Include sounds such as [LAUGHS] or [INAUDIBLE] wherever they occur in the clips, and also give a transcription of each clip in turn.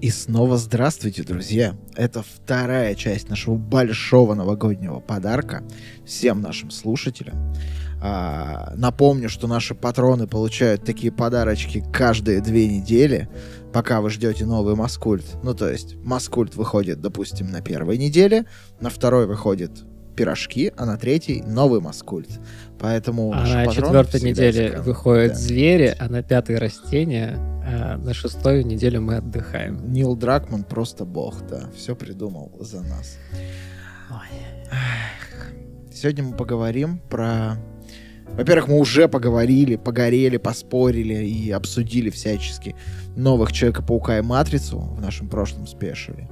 И снова здравствуйте, друзья! Это вторая часть нашего большого новогоднего подарка всем нашим слушателям. А, напомню, что наши патроны получают такие подарочки каждые две недели, пока вы ждете новый Маскульт. Ну, то есть, Маскульт выходит, допустим, на первой неделе, на второй выходит пирожки, а на третий новый Маскульт. Поэтому а на четвертой неделе выходят да. звери, а на пятой растения, а на шестой неделю мы отдыхаем. Нил Дракман просто бог, да, все придумал за нас. Ой. Сегодня мы поговорим про... Во-первых, мы уже поговорили, погорели, поспорили и обсудили всячески новых Человека-паука и Матрицу в нашем прошлом спешиле.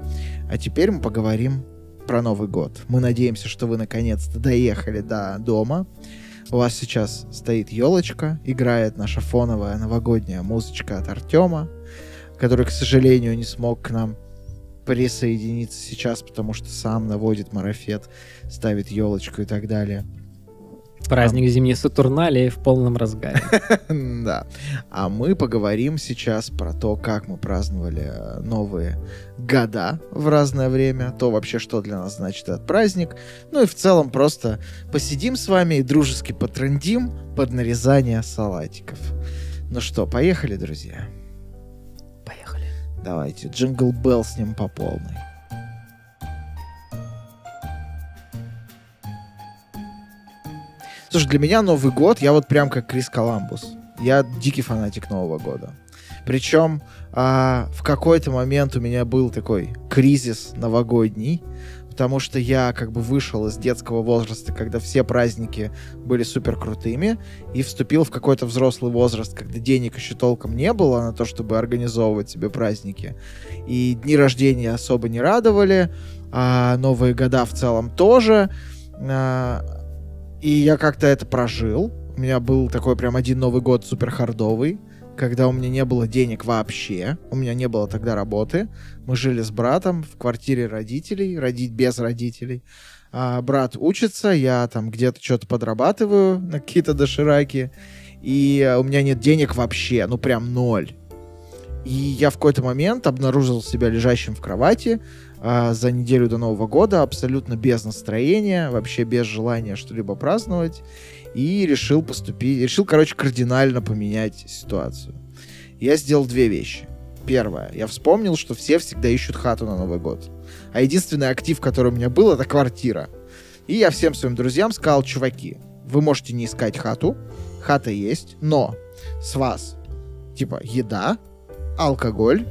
А теперь мы поговорим про Новый год. Мы надеемся, что вы наконец-то доехали до дома, у вас сейчас стоит елочка, играет наша фоновая новогодняя музычка от Артема, который, к сожалению, не смог к нам присоединиться сейчас, потому что сам наводит марафет, ставит елочку и так далее. Праздник зимней Сатурналии в полном разгаре. [LAUGHS] Да. А мы поговорим сейчас про то, как мы праздновали э, новые года в разное время, то вообще, что для нас значит этот праздник. Ну и в целом просто посидим с вами и дружески потрендим под нарезание салатиков. Ну что, поехали, друзья? Поехали. Давайте, джингл Белл с ним по полной. Слушай, для меня Новый год, я вот прям как Крис Коламбус. Я дикий фанатик Нового года. Причем а, в какой-то момент у меня был такой кризис новогодний, потому что я как бы вышел из детского возраста, когда все праздники были супер крутыми, и вступил в какой-то взрослый возраст, когда денег еще толком не было на то, чтобы организовывать себе праздники. И дни рождения особо не радовали, а Новые года в целом тоже. А, и я как-то это прожил. У меня был такой прям один Новый год супер хардовый, когда у меня не было денег вообще. У меня не было тогда работы. Мы жили с братом в квартире родителей, родить без родителей. А брат учится, я там где-то что-то подрабатываю [LAUGHS] на какие-то дошираки. И у меня нет денег вообще, ну прям ноль. И я в какой-то момент обнаружил себя лежащим в кровати, а, за неделю до Нового года, абсолютно без настроения, вообще без желания что-либо праздновать, и решил поступить, решил, короче, кардинально поменять ситуацию. Я сделал две вещи. Первое, я вспомнил, что все всегда ищут хату на Новый год. А единственный актив, который у меня был, это квартира. И я всем своим друзьям сказал, чуваки, вы можете не искать хату, хата есть, но с вас, типа, еда, алкоголь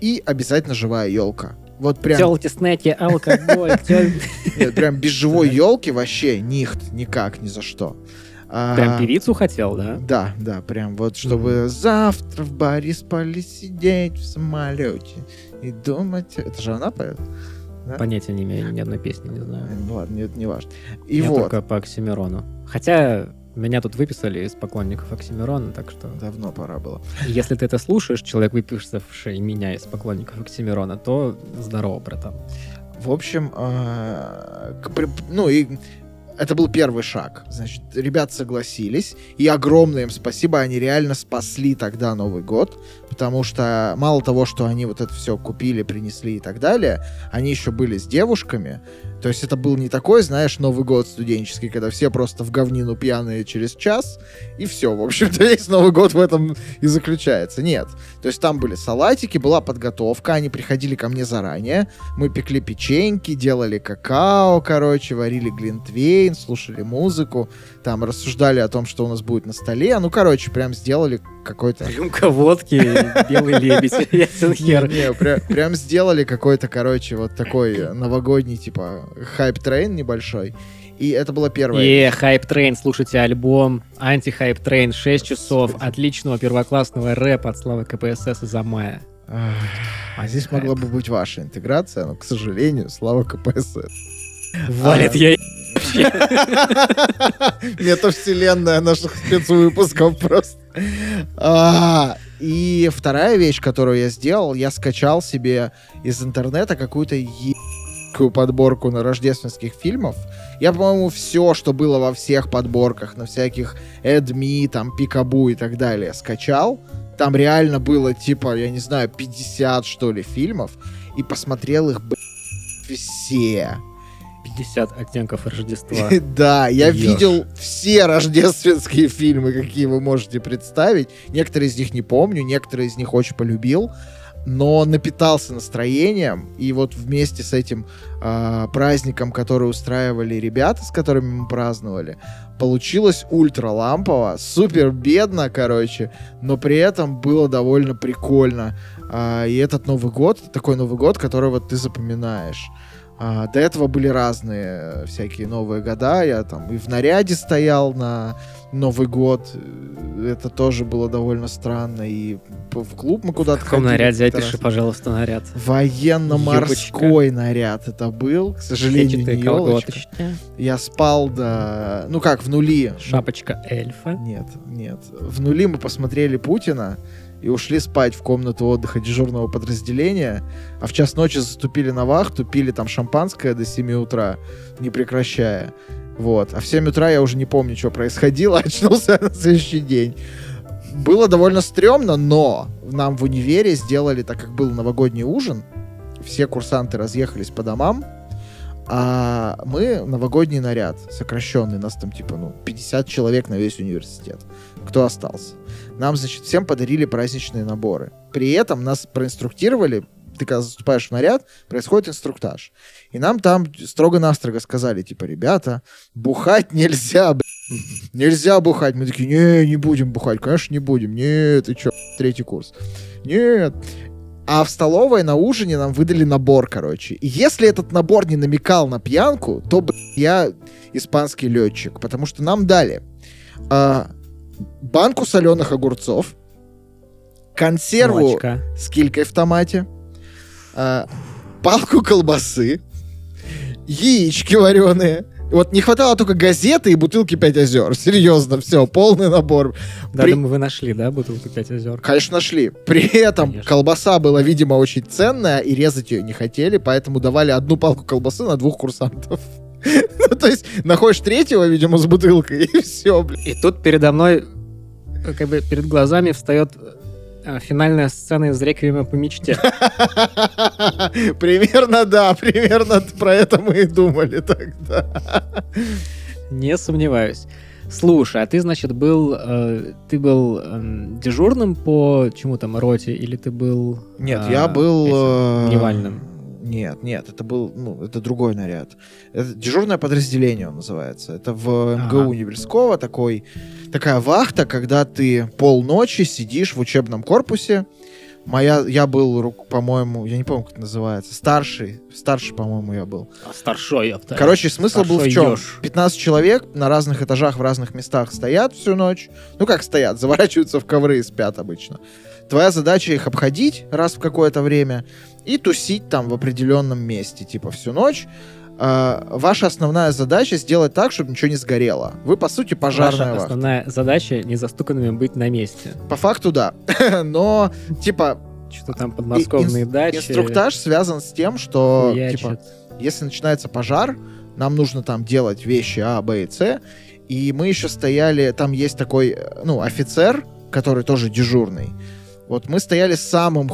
и обязательно живая елка. Вот прям... Телки, снеки, алкоголь. [LAUGHS] Прям без [LAUGHS] живой елки вообще нихт, никак, ни за что. А, прям певицу хотел, да? Да, да, прям вот, чтобы завтра в баре спали сидеть в самолете и думать... Это же она поет? Да? Понятия не имею, ни одной песни не знаю. Ну ладно, это не важно. И Я вот. только по Оксимирону. Хотя меня тут выписали из поклонников Оксимирона, так что... Давно пора было. [LAUGHS] Если ты это слушаешь, человек, выписавший меня из поклонников Оксимирона, то здорово, братан. В общем, э, ну и это был первый шаг. Значит, ребят согласились, и огромное им спасибо, они реально спасли тогда Новый год, потому что мало того, что они вот это все купили, принесли и так далее, они еще были с девушками, то есть это был не такой, знаешь, Новый год студенческий, когда все просто в говнину пьяные через час, и все. В общем-то, [LAUGHS] весь Новый год в этом и заключается. Нет. То есть там были салатики, была подготовка, они приходили ко мне заранее, мы пекли печеньки, делали какао, короче, варили глинтвейн, слушали музыку, там рассуждали о том, что у нас будет на столе. Ну, короче, прям сделали какой-то... Рюмка водки, [LAUGHS] белый лебедь, ясен хер. Не, прям сделали какой-то, короче, вот такой новогодний, типа, hype train небольшой. И это было первое. И hype train, слушайте альбом Антихайптрейн 6 часов отличного первоклассного рэпа от Славы КПСС и Замая. А здесь могла бы быть ваша интеграция, но, к сожалению, Слава КПСС. Валит я [LAUGHS] Метавселенная наших спецвыпусков просто. А, и вторая вещь, которую я сделал, я скачал себе из интернета какую-то ебкую подборку на рождественских фильмов. Я, по-моему, все, что было во всех подборках, на всяких Эдми, там, Пикабу и так далее, скачал Там реально было, типа, я не знаю, 50, что ли, фильмов, и посмотрел их, блядь, все. 50 оттенков Рождества. [LAUGHS] Да, я видел все рождественские [LAUGHS] фильмы, какие вы можете представить. Некоторые из них не помню, некоторые из них очень полюбил, но напитался настроением. И вот вместе с этим а, праздником, который устраивали ребята, с которыми мы праздновали, получилось ультра лампово, супер бедно, короче, но при этом было довольно прикольно. А, и этот Новый год, такой Новый год, который вот ты запоминаешь. А, до этого были разные э, всякие новые года. Я там и в наряде стоял на Новый год. Э, Это тоже было довольно странно. И в клуб мы куда-то В ходили наряде? как-то Опиши, пожалуйста, наряд. Военно-морской наряд это был. К сожалению, не елочка. колготочки, Я спал до... Ну как, в нули. шапочка эльфа. Нет, нет. В нули мы посмотрели Путина и ушли спать в комнату отдыха дежурного подразделения, а в час ночи заступили на вахту, пили там шампанское до 7 утра, не прекращая. Вот. А в 7 утра я уже не помню, что происходило, [LAUGHS] очнулся на следующий день. Было довольно стрёмно, но нам в универе сделали, так как был новогодний ужин, все курсанты разъехались по домам, а мы новогодний наряд сокращенный, нас там типа, ну, 50 человек на весь университет. Кто остался? Нам, значит, всем подарили праздничные наборы. При этом нас проинструктировали, ты когда заступаешь в наряд, происходит инструктаж. И нам там строго-настрого сказали, типа, ребята, бухать нельзя, б***ь. Нельзя бухать. Мы такие, не, не будем бухать. Конечно, не будем. Нет, ты чё, третий курс. Нет. А в столовой на ужине нам выдали набор, короче. И если этот набор не намекал на пьянку, то, блядь, я испанский летчик. Потому что нам дали а, банку соленых огурцов, консерву Молочка. с килькой в томате, а, палку колбасы, яички вареные. Вот не хватало только газеты и бутылки 5 озер. Серьезно, все, полный набор. Да, При- думаю, вы нашли, да, бутылку 5 озер? Конечно, нашли. При этом Конечно. колбаса была, видимо, очень ценная, и резать ее не хотели, поэтому давали одну палку колбасы на двух курсантов. [LAUGHS] Ну, то есть, находишь третьего, видимо, с бутылкой, [LAUGHS] и все, блин. И тут передо мной, э, как бы перед глазами встает э, финальная сцена из «Реквиема по мечте». [LAUGHS] Примерно, да, примерно про это мы и думали тогда. Не сомневаюсь. Слушай, а ты, значит, был, э, ты был эм, дежурным по чему там, роте, или ты был... Нет, а, я был... этим, э, дневальным? Нет, нет, это был, ну, это другой наряд. Это дежурное подразделение он называется. Это в МГУ Ага. Невельского такой, такая вахта, когда ты полночи сидишь в учебном корпусе. Моя, я был, по-моему, я не помню, как это называется, старший, старший, по-моему, я был. А старшой, я повторяю. Короче, смысл был в Старшой чем? ёж. 15 человек на разных этажах в разных местах стоят всю ночь. Ну как стоят, заворачиваются в ковры и спят обычно. Твоя задача их обходить раз в какое-то время и тусить там в определенном месте, типа всю ночь. А, ваша основная задача сделать так, чтобы ничего не сгорело. Вы, по сути, пожарная Ваша вахта. основная задача не застуканными быть на месте. По факту, да. [LAUGHS] Но, типа, Что там подмосковные инс- дачи. инструктаж связан с тем, что, хуячат. типа, если начинается пожар, нам нужно там делать вещи А, Б и С. И мы еще стояли, там есть такой, э, ну, офицер, который тоже дежурный. Вот мы стояли с самым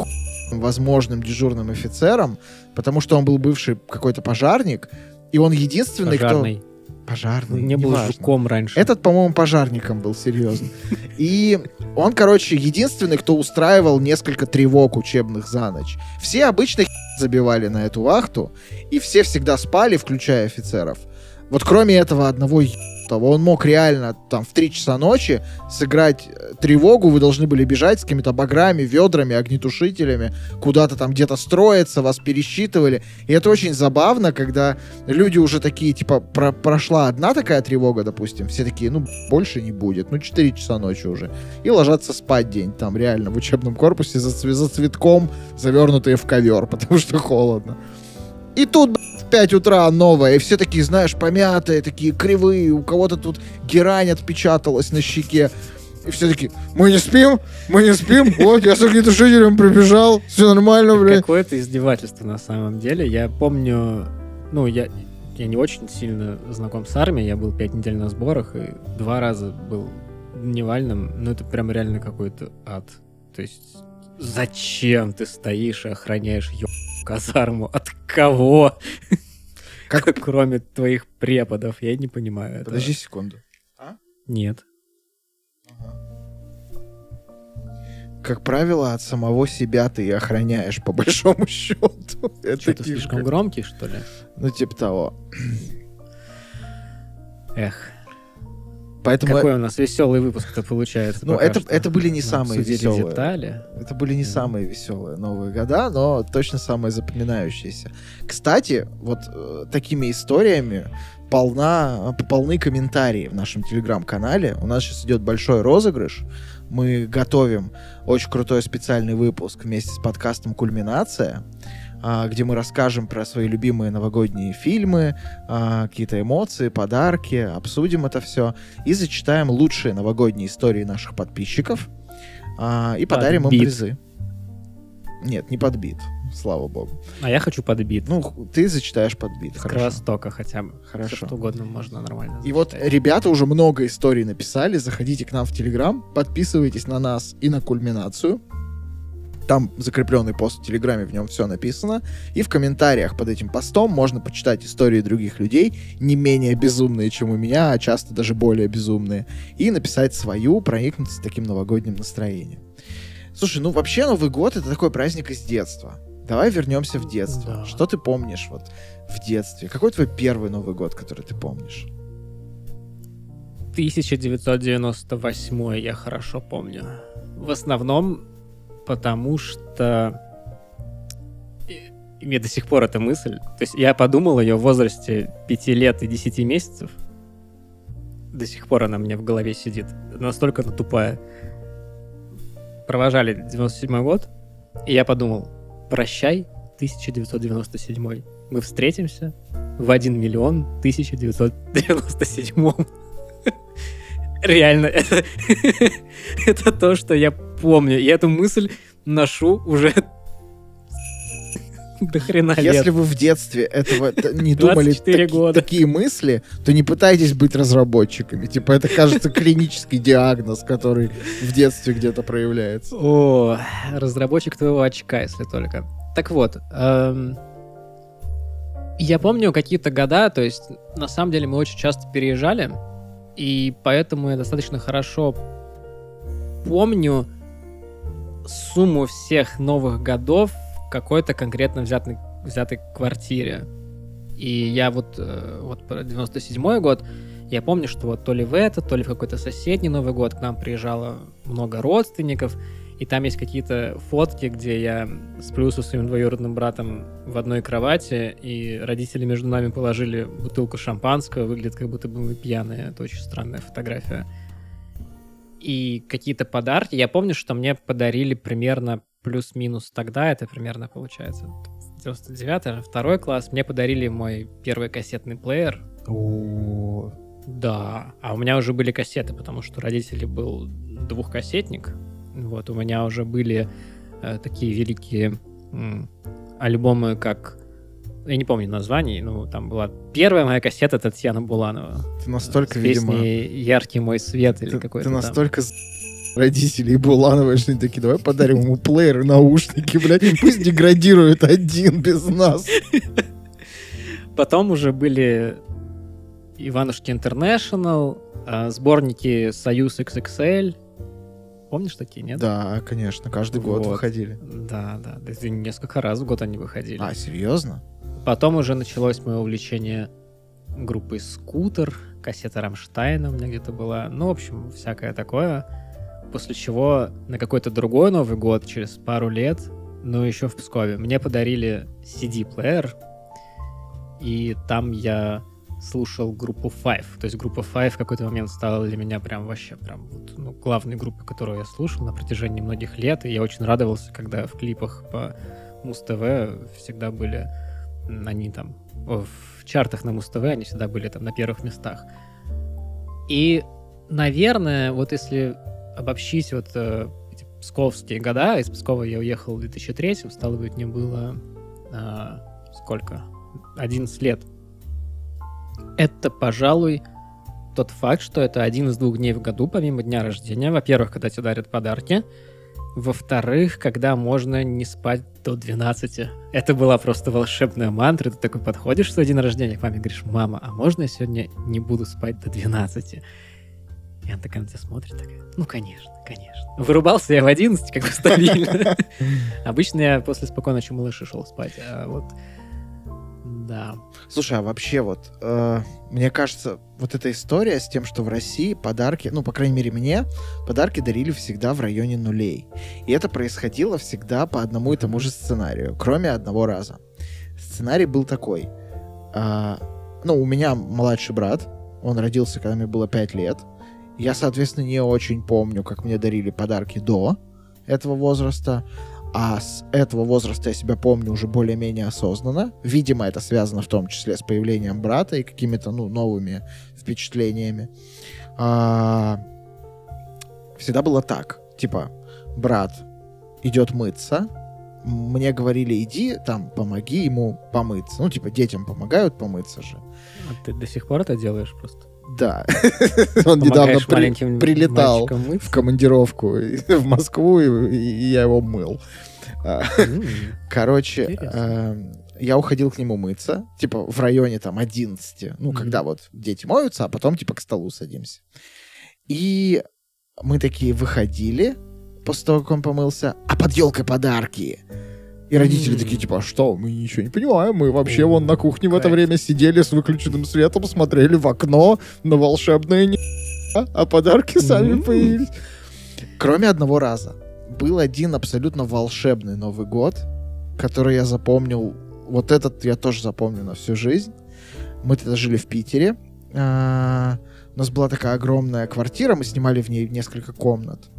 возможным дежурным офицером, потому что он был бывший какой-то пожарник, и он единственный, Пожарный. кто... Пожарный. Не был неважно. жуком раньше. Этот, по-моему, пожарником был, серьезно. [LAUGHS] И он, короче, единственный, кто устраивал несколько тревог учебных за ночь. Все обычно забивали на эту вахту, и все всегда спали, включая офицеров. Вот кроме этого одного того, он мог реально там в 3 часа ночи сыграть э, тревогу, вы должны были бежать с какими-то баграми, ведрами, огнетушителями, куда-то там где-то строиться, вас пересчитывали. И это очень забавно, когда люди уже такие, типа, про- прошла одна такая тревога, допустим, все такие, ну, больше не будет, ну, 4 часа ночи уже. И ложатся спать день там, реально, в учебном корпусе за, за цветком, завернутые в ковер, [LAUGHS] потому что холодно. И тут, в 5 утра новое, и все такие, знаешь, помятые, такие кривые, у кого-то тут герань отпечаталась на щеке. И все такие, мы не спим, мы не спим, вот, я с огнетушителем прибежал, все нормально, блядь. Какое-то издевательство на самом деле. Я помню, ну, я, я не очень сильно знаком с армией, я был пять недель на сборах и два раза был дневальным, ну, это прям реально какой-то ад. То есть зачем ты стоишь и охраняешь ё казарму? От кого? [LAUGHS] Как- [LAUGHS] Кроме твоих преподов, я не понимаю этого. Подожди секунду. Нет. Как правило, от самого себя ты и охраняешь, по [LAUGHS] большому счету. Это Что, ты слишком громкий, что ли? Ну, типа того. Эх, Поэтому какой у нас веселый выпуск-то получается. Ну, это- что. это были не Мы самые веселые. детали. это были не самые веселые Новые года, но точно самые запоминающиеся. Кстати, вот э, такими историями полна, полны комментарии в нашем телеграм-канале. У нас сейчас идет большой розыгрыш. Мы готовим очень крутой специальный выпуск вместе с подкастом «Кульминация», где мы расскажем про свои любимые новогодние фильмы, а, какие-то эмоции, подарки, обсудим это все и зачитаем лучшие новогодние истории наших подписчиков а, и подарим им Подбит. призы. Нет, не подбит, слава богу. А я хочу подбит. Ну, ты зачитаешь подбит, С хорошо. Кровостока хотя бы. Хорошо. Всё, что угодно можно нормально И вот зачитать. ребята уже много историй написали. Заходите к нам в Телеграм, подписывайтесь на нас и на кульминацию. Там закрепленный пост в Телеграме, в нем все написано. И в комментариях под этим постом можно почитать истории других людей, не менее безумные, чем у меня, а часто даже более безумные. И написать свою, проникнуться таким новогодним настроением. Слушай, ну вообще Новый год это такой праздник из детства. Давай вернемся в детство. Да. Что ты помнишь вот в детстве? Какой твой первый Новый год, который ты помнишь? 1998 я хорошо помню. В основном потому, что и- мне до сих пор эта мысль. То есть я подумал ее в возрасте 5 лет и 10 месяцев. До сих пор она мне в голове сидит. Настолько она тупая. Провожали 97 год, и я подумал, прощай, 1997. Мы встретимся в 1 миллион 1997. [LAUGHS] Реально, [LAUGHS] это, это то, что я помню. И эту мысль ношу уже [LAUGHS] до хрена лет. Если вы в детстве этого не [LAUGHS] думали 24 таки- года. такие мысли, то не пытайтесь быть разработчиками. Типа это, кажется, клинический диагноз, который в детстве где-то проявляется. О, разработчик твоего очка, если только. Так вот, эм, я помню какие-то года, то есть на самом деле мы очень часто переезжали, и поэтому я достаточно хорошо помню сумму всех новых годов в какой-то конкретно взятой, взятой квартире. И я вот, э, вот про 97 год, я помню, что вот то ли в этот, то ли в какой-то соседний Новый год к нам приезжало много родственников, и там есть какие-то фотки, где я сплю со своим двоюродным братом в одной кровати, и родители между нами положили бутылку шампанского, выглядит как будто бы мы пьяные. Это очень странная фотография. И какие-то подарки. Я помню, что мне подарили примерно плюс-минус тогда, это примерно получается 99 второй класс, мне подарили мой первый кассетный плеер. Да, а у меня уже были кассеты, потому что у родителей был двухкассетник. Вот, у меня уже были э, такие великие м, альбомы, как... Я не помню названий, но там была первая моя кассета Татьяна Буланова. Ты настолько, с видимо... «Яркий мой свет» или Ты, какой-то ты там. настолько с- родителей Буланова, что они такие, давай подарим ему плеер наушники, блядь, пусть деградирует один без нас. Потом уже были Иванушки Интернешнл, а, сборники Союз XXL. Помнишь такие, нет? Да, конечно, каждый год Вот. выходили. Да, да. Несколько раз в год они выходили. А, серьезно? Потом уже началось мое увлечение группой Скутер, кассета Рамштайна у меня где-то была. Ну, в общем, всякое такое. После чего на какой-то другой Новый год, через пару лет, ну, еще в Пскове, мне подарили CD-плеер, и там я слушал группу Five. То есть группа Five в какой-то момент стала для меня прям вообще прям вот, ну, главной группой, которую я слушал на протяжении многих лет, и я очень радовался, когда в клипах по Муз-ТВ всегда были они там в чартах на Муз-ТВ, они всегда были там на первых местах. И, наверное, вот если обобщить вот э, эти псковские года, из Пскова я уехал в 2003, стало быть, мне было а, сколько? 11 лет. Это, пожалуй, тот факт, что это один из двух дней в году, помимо дня рождения. Во-первых, когда тебе дарят подарки. Во-вторых, когда можно не спать до 12. Это была просто волшебная мантра. Ты такой подходишь в свой день рождения к маме и говоришь, мама, а можно я сегодня не буду спать до 12? И она такая на тебя смотрит, такая, ну, конечно, конечно. Вырубался я в 11, как бы стабильно. [LAUGHS] Обычно я после спокойной ночи малыши шел спать, а вот да. Слушай, а вообще вот, э, мне кажется, вот эта история с тем, что в России подарки, ну, по крайней мере, мне, подарки дарили всегда в районе нулей. И это происходило всегда по одному и тому же сценарию, кроме одного раза. Сценарий был такой. Э, ну, у меня младший брат, он родился, когда мне было 5 лет. Я, соответственно, не очень помню, как мне дарили подарки до этого возраста. А с этого возраста я себя помню уже более-менее осознанно. Видимо, это связано в том числе с появлением брата и какими-то ну, новыми впечатлениями. А, всегда было так. Типа, брат идет мыться, мне говорили, иди, там, помоги ему помыться. Ну, типа, детям помогают помыться же. А ты до сих пор это делаешь просто? Да. [LAUGHS] Он недавно прилетал в командировку [LAUGHS] в Москву, и я его мыл. А, короче, эм, я уходил к нему мыться, типа в районе там 11, ну, когда вот дети моются, а потом типа к столу садимся. И мы такие выходили после того, как он помылся, а под елкой подарки. И родители mm. такие, типа, а что, мы ничего не понимаем, мы вообще mm. вон на кухне в это время сидели с выключенным светом, смотрели в окно на волшебное не... а подарки сами mm. появились. Кроме одного раза. Был один абсолютно волшебный Новый год, который я запомнил, вот этот я тоже запомню на всю жизнь. Мы тогда жили в Питере. А, у нас была такая огромная квартира, мы снимали в ней несколько комнат.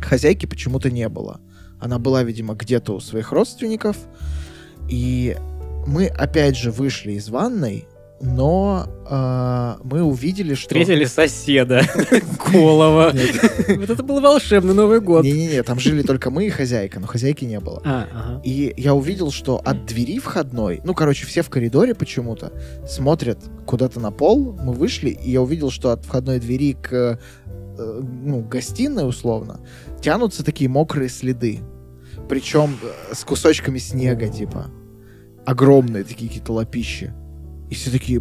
Хозяйки почему-то не было. Она была, видимо, где-то у своих родственников. И мы опять же вышли из ванной, но э, мы увидели, что... Встретили соседа [LAUGHS] Колова. [LAUGHS] Вот это был волшебный Новый год. Не-не-не, там жили только мы и хозяйка, но хозяйки не было. А, и я увидел, что от двери входной, ну, короче, все в коридоре почему-то смотрят куда-то на пол, мы вышли, и я увидел, что от входной двери к э, ну, гостиной, условно, тянутся такие мокрые следы. Причем э, с кусочками снега, типа. Огромные такие какие-то лопищи. И все такие,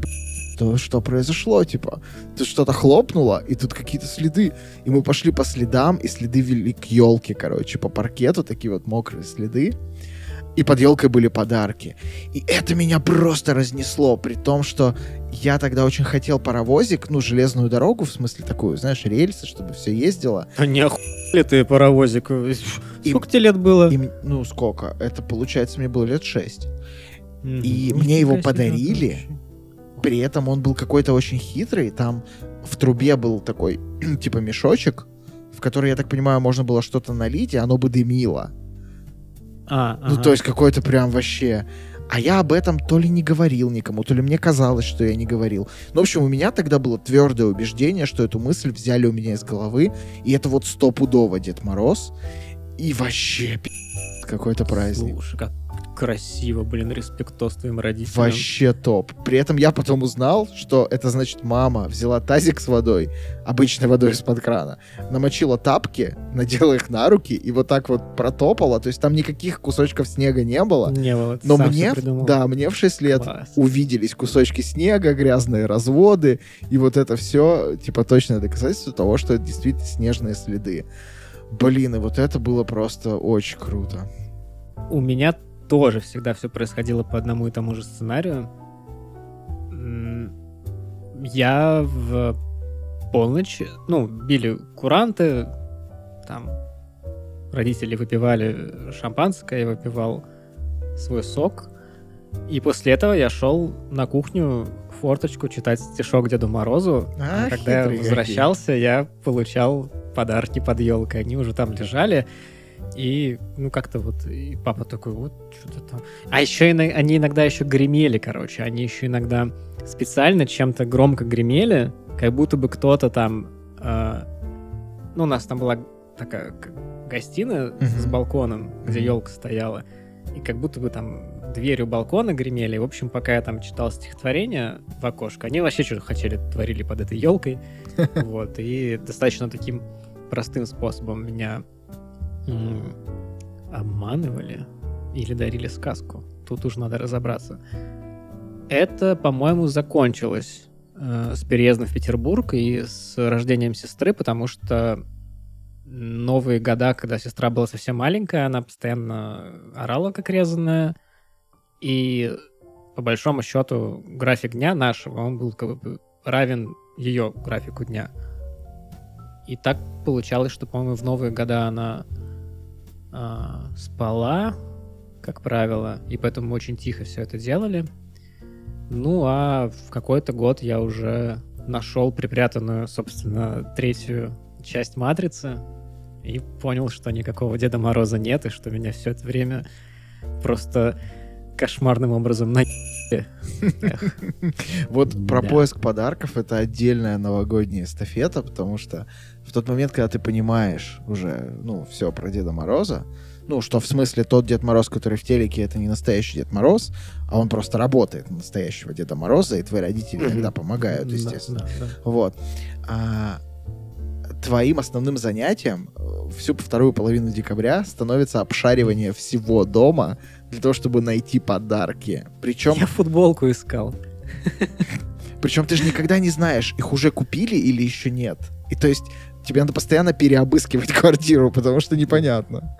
то что произошло, типа, тут что-то хлопнуло, и тут какие-то следы. И мы пошли по следам, и следы вели к елке, короче, по паркету, такие вот мокрые следы. И под елкой были подарки. И это меня просто разнесло, при том, что я тогда очень хотел паровозик, ну, железную дорогу, в смысле такую, знаешь, рельсы, чтобы все ездило. А не охуели ты паровозик? Сколько тебе лет было? И, ну, сколько? Это, получается, мне было лет шесть. Mm-hmm. И ну, мне его подарили. При этом он был какой-то очень хитрый. Там в трубе был такой, [CLEARS THROAT] типа, мешочек, в который, я так понимаю, можно было что-то налить, и оно бы дымило. А, ну, ага. то есть какой-то прям вообще... А я об этом то ли не говорил никому, то ли мне казалось, что я не говорил. Ну, в общем, у меня тогда было твердое убеждение, что эту мысль взяли у меня из головы, и это вот стопудово Дед Мороз. И вообще, какой-то праздник. Слушай, как красиво, блин, респектос твоим родителям. Вообще топ. При этом я потом узнал, что это значит мама взяла тазик с водой, обычной водой из-под крана, намочила тапки, надела их на руки и вот так вот протопала. То есть там никаких кусочков снега не было. Не было. Но мне, да, мне в 6 лет Класс. увиделись кусочки снега, грязные разводы, и вот это все, типа, точное доказательство того, что это действительно снежные следы. Блин, и вот это было просто очень круто. У меня тоже всегда все происходило по одному и тому же сценарию. Я в полночь, ну, били куранты, там родители выпивали шампанское, я выпивал свой сок. И после этого я шел на кухню форточку читать стишок Деду Морозу. А, а когда я возвращался, какие. я получал подарки под елкой. Они уже там лежали. И, ну, как-то вот, и папа такой, вот, что-то там. А еще они иногда еще гремели, короче. Они еще иногда специально чем-то громко гремели, как будто бы кто-то там... Э, ну, у нас там была такая гостиная uh-huh. с балконом, где елка стояла. И как будто бы там дверью балкона гремели. В общем, пока я там читал стихотворение в окошко, они вообще что-то хотели, творили под этой елкой. [LAUGHS] Вот. И достаточно таким простым способом меня обманывали или дарили сказку. Тут уж надо разобраться. Это, по-моему, закончилось э, с переездом в Петербург и с рождением сестры, потому что новые года, когда сестра была совсем маленькая, она постоянно орала как резаная. И по большому счету график дня нашего, он был как бы равен ее графику дня. И так получалось, что, по-моему, в новые года она а, спала, как правило, и поэтому очень тихо все это делали. Ну, а в какой-то год я уже нашел припрятанную, собственно, третью часть «Матрицы» и понял, что никакого Деда Мороза нет, и что меня все это время просто кошмарным образом на... Вот про поиск подарков это отдельная новогодняя эстафета, потому что в тот момент, когда ты понимаешь уже, ну, все про Деда Мороза, ну, что в смысле тот Дед Мороз, который в телеке, это не настоящий Дед Мороз, а он просто работает на настоящего Деда Мороза, и твои родители иногда помогают, естественно. да, да. Вот. А, твоим основным занятием э, всю вторую половину декабря становится обшаривание всего дома для того, чтобы найти подарки. Причем, Я футболку искал. причем ты же никогда не знаешь, их уже купили или еще нет. И то есть тебе надо постоянно переобыскивать [LAUGHS] квартиру, потому что непонятно.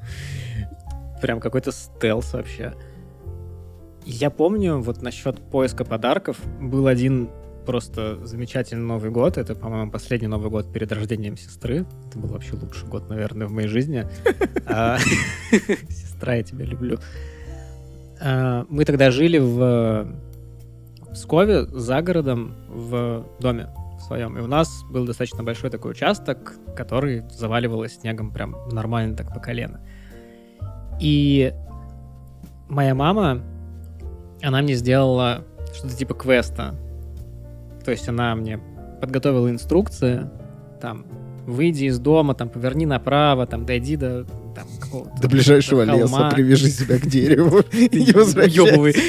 Прям какой-то стелс вообще. Я помню, вот насчет поиска подарков был один просто замечательный Новый год. Это, по-моему, последний Новый год перед рождением сестры. Это был вообще лучший год, наверное, в моей жизни. [LAUGHS] А, [LAUGHS] Сестра, я тебя люблю. А, Мы тогда жили в Пскове, за городом, в доме своем. И у нас был достаточно большой такой участок, который заваливалось снегом прям нормально так по колено. И моя мама, она мне сделала что-то типа квеста. То есть она мне подготовила инструкции, там, выйди из дома, там, поверни направо, там, дойди до там, какого-то До ближайшего холма. леса привяжи себя к дереву [LAUGHS] и не возвращайся.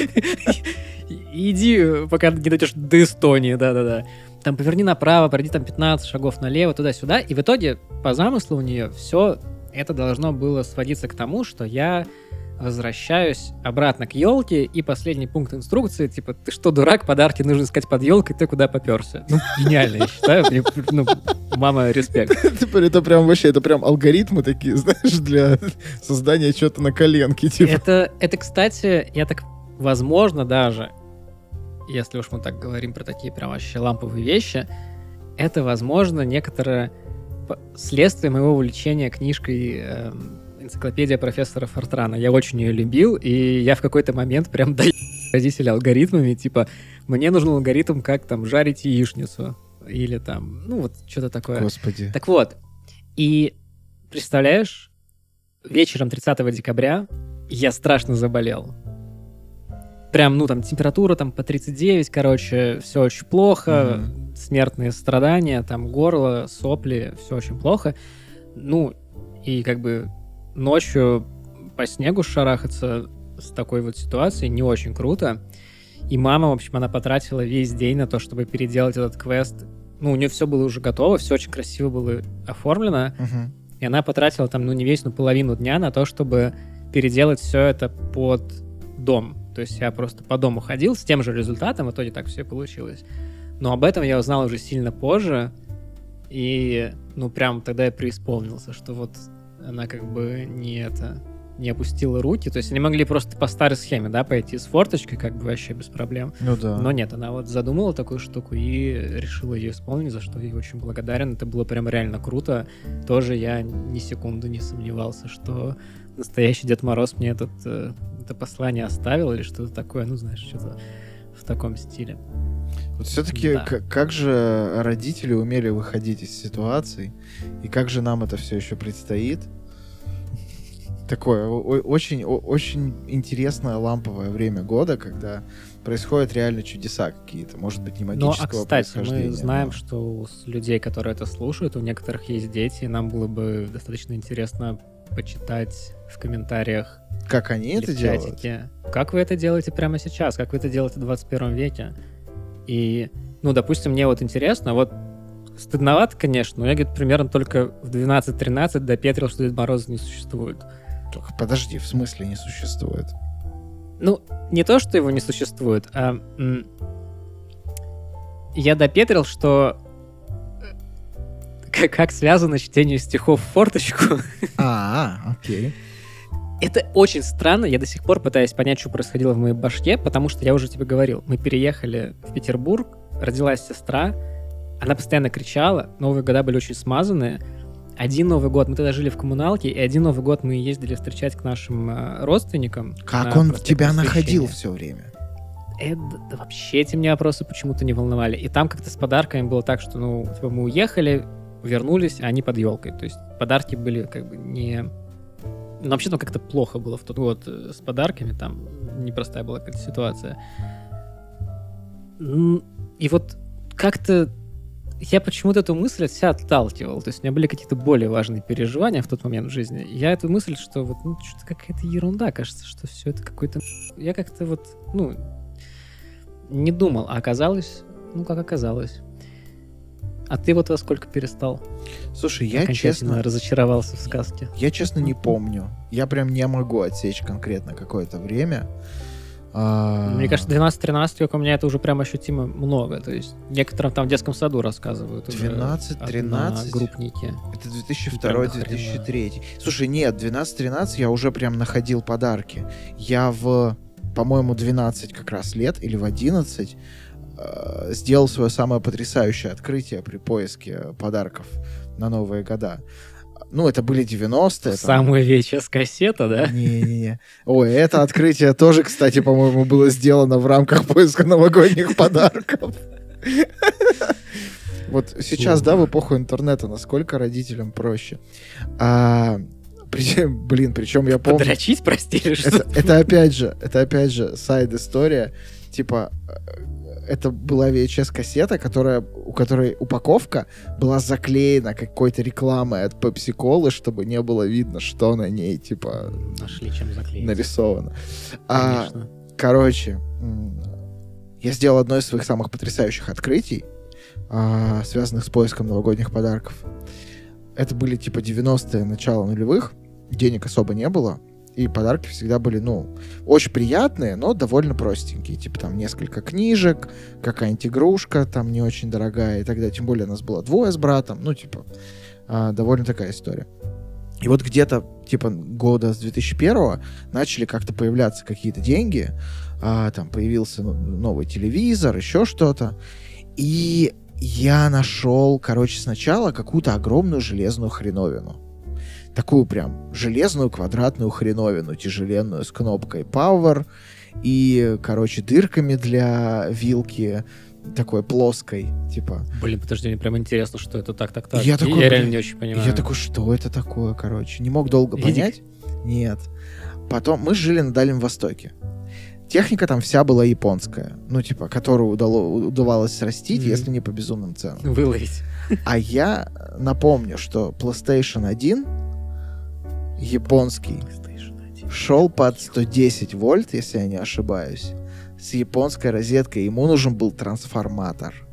Иди, пока не дойдешь до Эстонии, да-да-да. Там поверни направо, пройди там 15 шагов налево, туда-сюда. И в итоге, по замыслу у нее, все это должно было сводиться к тому, что я возвращаюсь обратно к елке, и последний пункт инструкции, типа, ты что, дурак, подарки нужно искать под елкой, ты куда поперся? Ну, гениально, я считаю. Мне, ну, мама, респект. [LAUGHS] Теперь это прям вообще, это прям алгоритмы такие, [LAUGHS] знаешь, для создания чего-то на коленке, типа. Это, это, кстати, я так, возможно, даже, если уж мы так говорим про такие прям вообще ламповые вещи, это, возможно, некоторое следствие моего увлечения книжкой эм, «Энциклопедия профессора Фортрана». Я очень ее любил, и я в какой-то момент прям [LAUGHS] даю родителей алгоритмами, типа, мне нужен алгоритм, как там жарить яичницу, или там, ну вот, что-то такое. Господи. Так вот, и представляешь, вечером 30 декабря я страшно заболел. Прям, ну, там, температура там по 39, короче, все очень плохо, смертные страдания, там, горло, сопли, все очень плохо. Ну, и как бы ночью по снегу шарахаться с такой вот ситуацией не очень круто. И мама, в общем, она потратила весь день на то, чтобы переделать этот квест. Ну, у нее все было уже готово, все очень красиво было оформлено. Мгм. И она потратила там, ну, не весь, но половину дня на то, чтобы переделать все это под дом. То есть я просто по дому ходил с тем же результатом, в итоге так все получилось. Но об этом я узнал уже сильно позже. И, ну, прям тогда я преисполнился, что вот она как бы не это не опустила руки. То есть они могли просто по старой схеме, да, пойти с форточкой, как бы вообще без проблем. Ну да. Но нет, она вот задумала такую штуку и решила ее исполнить, за что я ей очень благодарен. Это было прям реально круто. Тоже я ни секунды не сомневался, что настоящий Дед Мороз мне этот, э, это послание оставил или что-то такое, ну, знаешь, что-то в таком стиле. Вот все-таки Да. как же родители умели выходить из ситуаций, и как же нам это все еще предстоит? Такое очень, очень интересное ламповое время года, когда происходят реально чудеса какие-то. Может быть, не Ну, магического а кстати, мы знаем, но- что у людей, которые это слушают, у некоторых есть дети, и нам было бы достаточно интересно почитать в комментариях Как они это делают? Как вы это делаете прямо сейчас? Как вы это делаете в 21 веке? И, ну, допустим, мне вот интересно, вот стыдновато, конечно, но я, говорит, примерно только в 12-13 допетрил, что Дед Мороза не существует. Только подожди, в смысле не существует? Ну, не то, что его не существует, а я допетрил, что э, как, [LAUGHS] как связано чтение стихов в форточку. А, окей. Это очень странно, я до сих пор пытаюсь понять, что происходило в моей башке, потому что я уже тебе говорил, мы переехали в Петербург, родилась сестра, она постоянно кричала, Новые года были очень смазанные. Один Новый год мы тогда жили в коммуналке, и один Новый год мы ездили встречать к нашим э, родственникам. Как он тебя находил все время? Это, да вообще эти меня вопросы почему-то не волновали. И там как-то с подарками было так, что, ну, типа, мы уехали, вернулись, а они под елкой. То есть подарки были как бы не... Ну, вообще там как-то плохо было в тот год э, с подарками, там непростая была какая-то ситуация. И вот как-то я почему-то эту мысль от себя отталкивал. То есть у меня были какие-то более важные переживания в тот момент в жизни. Я эту мысль, что вот ну, что-то какая-то ерунда, кажется, что все это какой-то... Я как-то вот, ну, не думал, а оказалось, ну, как оказалось. А ты вот во сколько перестал? Слушай, я честно, разочаровался в сказке. я честно не помню. Я прям не могу отсечь конкретно какое-то время. А, Мне кажется, 12-13, как у меня это уже прям ощутимо много. То есть некоторым там в детском саду рассказывают. уже 12, 13? одногруппники. Это Прям до 2002-2003. Слушай, нет, 12-13 я уже прям находил подарки. Я в, по-моему, 12 как раз лет или в 11 э, сделал свое самое потрясающее открытие при поиске подарков на Новые года. Ну, это были 90-е. там. Самая VHS кассета, да? Не-не-не. Ой, это открытие тоже, кстати, по-моему, было сделано в рамках поиска новогодних подарков. Вот сейчас, да, в эпоху интернета, насколько родителям проще. А, при- блин, причем я помню... Подрочить, прости? Это, это опять же, это опять же сайд-история. Типа, э, это была VHS-кассета, которая, у которой упаковка была заклеена какой-то рекламой от Pepsi Cola, чтобы не было видно, что на ней, типа, Нашли чем заклеить. нарисовано. А, короче, я сделал одно из своих самых потрясающих открытий, а, связанных с поиском новогодних подарков. Это были типа 90-е, начало нулевых, денег особо не было, и подарки всегда были, ну, очень приятные, но довольно простенькие. Типа там несколько книжек, какая-нибудь игрушка, там не очень дорогая и так далее. Тем более нас было двое с братом, ну, типа, а, довольно такая история. И вот где-то, типа, года с 2001 начали как-то появляться какие-то деньги, а, там появился новый телевизор, еще что-то. И я нашел, короче, сначала какую-то огромную железную хреновину. Такую прям железную квадратную хреновину, тяжеленную, с кнопкой Power и, короче, дырками для вилки, такой плоской, типа. Блин, подожди, мне прям интересно, что это так, так, так. Я такой, реально блин, не очень понимаю. я такой, что это такое, короче? Не мог долго Видик? понять. Нет. Потом мы жили на Дальнем Востоке. Техника там вся была японская. Ну, типа, которую удало- удавалось срастить, Мгм. если не по безумным ценам. Выловить. А я напомню, что PlayStation 1 японский шел под 110 вольт, если я не ошибаюсь, с японской розеткой. Ему нужен был трансформатор.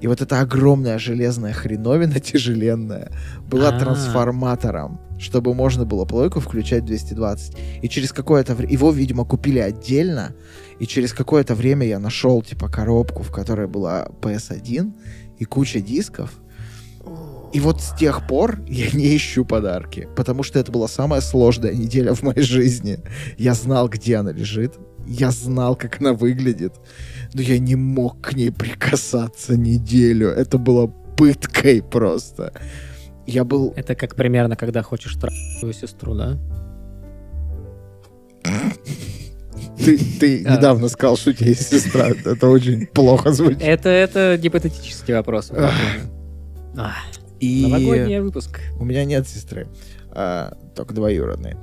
И вот эта огромная железная хреновина тяжеленная была А. трансформатором, чтобы можно было плойку включать 220. И через какое-то время... Его, видимо, купили отдельно. И через какое-то время я нашел, типа, коробку, в которой была PS1 и куча дисков. И вот с тех пор я не ищу подарки, потому что это была самая сложная неделя в моей жизни. Я знал, где она лежит, я знал, как она выглядит, но я не мог к ней прикасаться неделю. Это было пыткой просто. Я был... Это как примерно, когда хочешь трахнуть свою сестру, да? Ты, ты [LAUGHS] А. недавно сказал, что у тебя есть сестра. Это очень плохо звучит. Это, это гипотетический вопрос. И... Новогодний выпуск. У меня нет сестры, а, только двоюродные.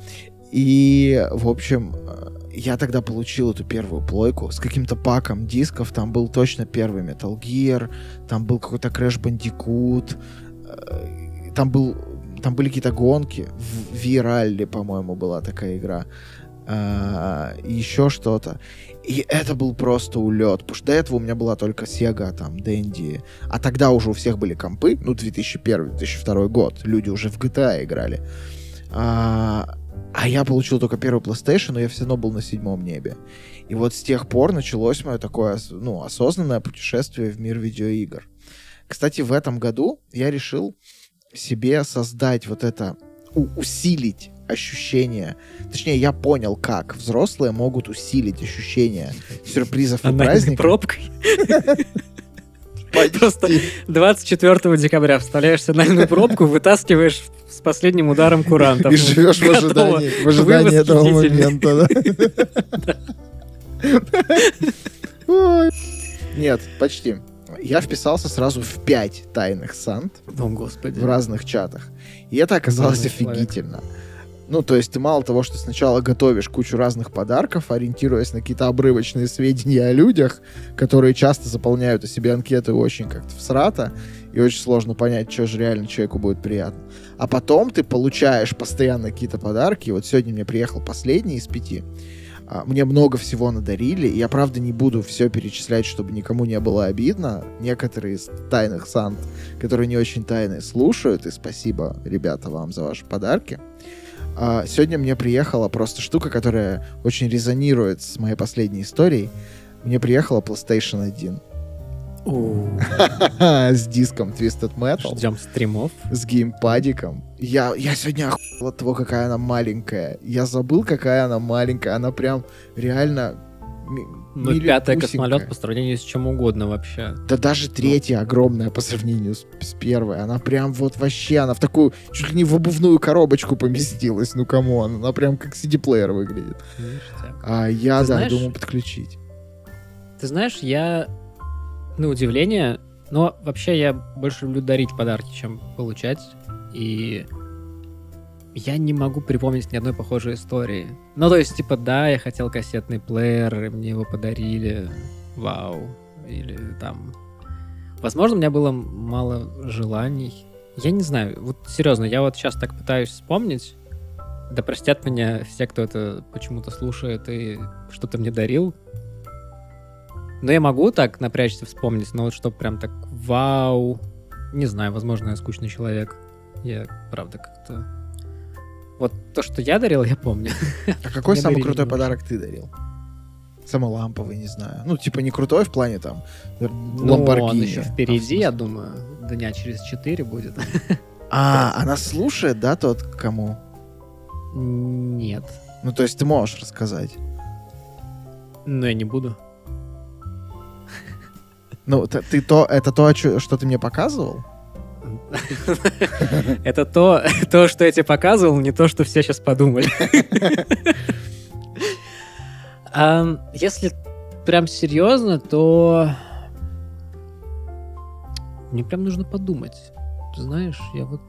И, в общем, э, я тогда получил эту первую плойку с каким-то паком дисков. Там был точно первый Metal Gear, там был какой-то Crash Bandicoot, э, там был там были какие-то гонки. В V-Rally, по-моему, была такая игра. а, еще что-то. И это был просто улет. Потому что до этого у меня была только Sega, там, Dendy. А тогда уже у всех были компы. Ну, 2001-2002 год. Люди уже в GTA играли. А, а я получил только первый PlayStation, но я все равно был на седьмом небе. И вот с тех пор началось мое такое, ну, осознанное путешествие в мир видеоигр. Кстати, в этом году я решил себе создать вот это, усилить ощущение. Точнее, я понял, как взрослые могут усилить ощущение сюрпризов и праздников. пробкой. [LAUGHS] Просто 24 декабря вставляешь сигнальную пробку, вытаскиваешь с последним ударом курантов. И живешь в ожидании, в ожидании этого момента. [LAUGHS] Нет, почти. Я вписался сразу в пять тайных сант. О, господи. В разных чатах. И это оказалось офигительно. Человек. Ну, то есть ты мало того, что сначала готовишь кучу разных подарков, ориентируясь на какие-то обрывочные сведения о людях, которые часто заполняют о себе анкеты очень как-то всрато, и очень сложно понять, что же реально человеку будет приятно. А потом ты получаешь постоянно какие-то подарки. Вот сегодня мне приехал последний из пяти. А, мне много всего надарили. Я, правда, не буду все перечислять, чтобы никому не было обидно. Некоторые из тайных сант, которые не очень тайные, слушают. И спасибо, ребята, вам за ваши подарки. А, сегодня мне приехала просто штука, которая очень резонирует с моей последней историей. Мне приехала PlayStation 1. [LAUGHS] С диском Twisted Metal. Ждем стримов. С геймпадиком. Я, я сегодня охуел от того, какая она маленькая. Я забыл, какая она маленькая. Она прям реально ну, пятая космолет по сравнению с чем угодно вообще. Да даже третья огромная по сравнению с, с первой. Она прям вот вообще, она в такую, чуть ли не в обувную коробочку поместилась. Ну, кому Она прям как CD-плеер выглядит. Ништяк. А я, Ты да, знаешь, думал подключить. Ты знаешь, я, на удивление, но вообще я больше люблю дарить подарки, чем получать. И я не могу припомнить ни одной похожей истории. Ну, то есть, типа, да, я хотел кассетный плеер, и мне его подарили. Вау. Или там... Возможно, у меня было мало желаний. Я не знаю. Вот серьезно, я вот сейчас так пытаюсь вспомнить. Да простят меня все, кто это почему-то слушает и что-то мне дарил. Но я могу так напрячься вспомнить, но вот чтобы прям так вау. Не знаю, возможно, я скучный человек. Я, правда, как-то вот то, что я дарил, я помню. А какой самый крутой подарок ты дарил? Самый ламповый, не знаю. Ну, типа не крутой в плане там Ламборгини. Ну, он еще впереди, я думаю. Дня через четыре будет. [LAUGHS] А, она слушает, да, тот, кому? Нет. Ну, то есть ты можешь рассказать? Ну, я не буду. Ну, ты то, это то, что ты мне показывал? [LAUGHS] Это то, [LAUGHS] то, что я тебе показывал, не то, что все сейчас подумали. [LAUGHS] Если прям серьезно, то мне прям нужно подумать. Знаешь, я вот...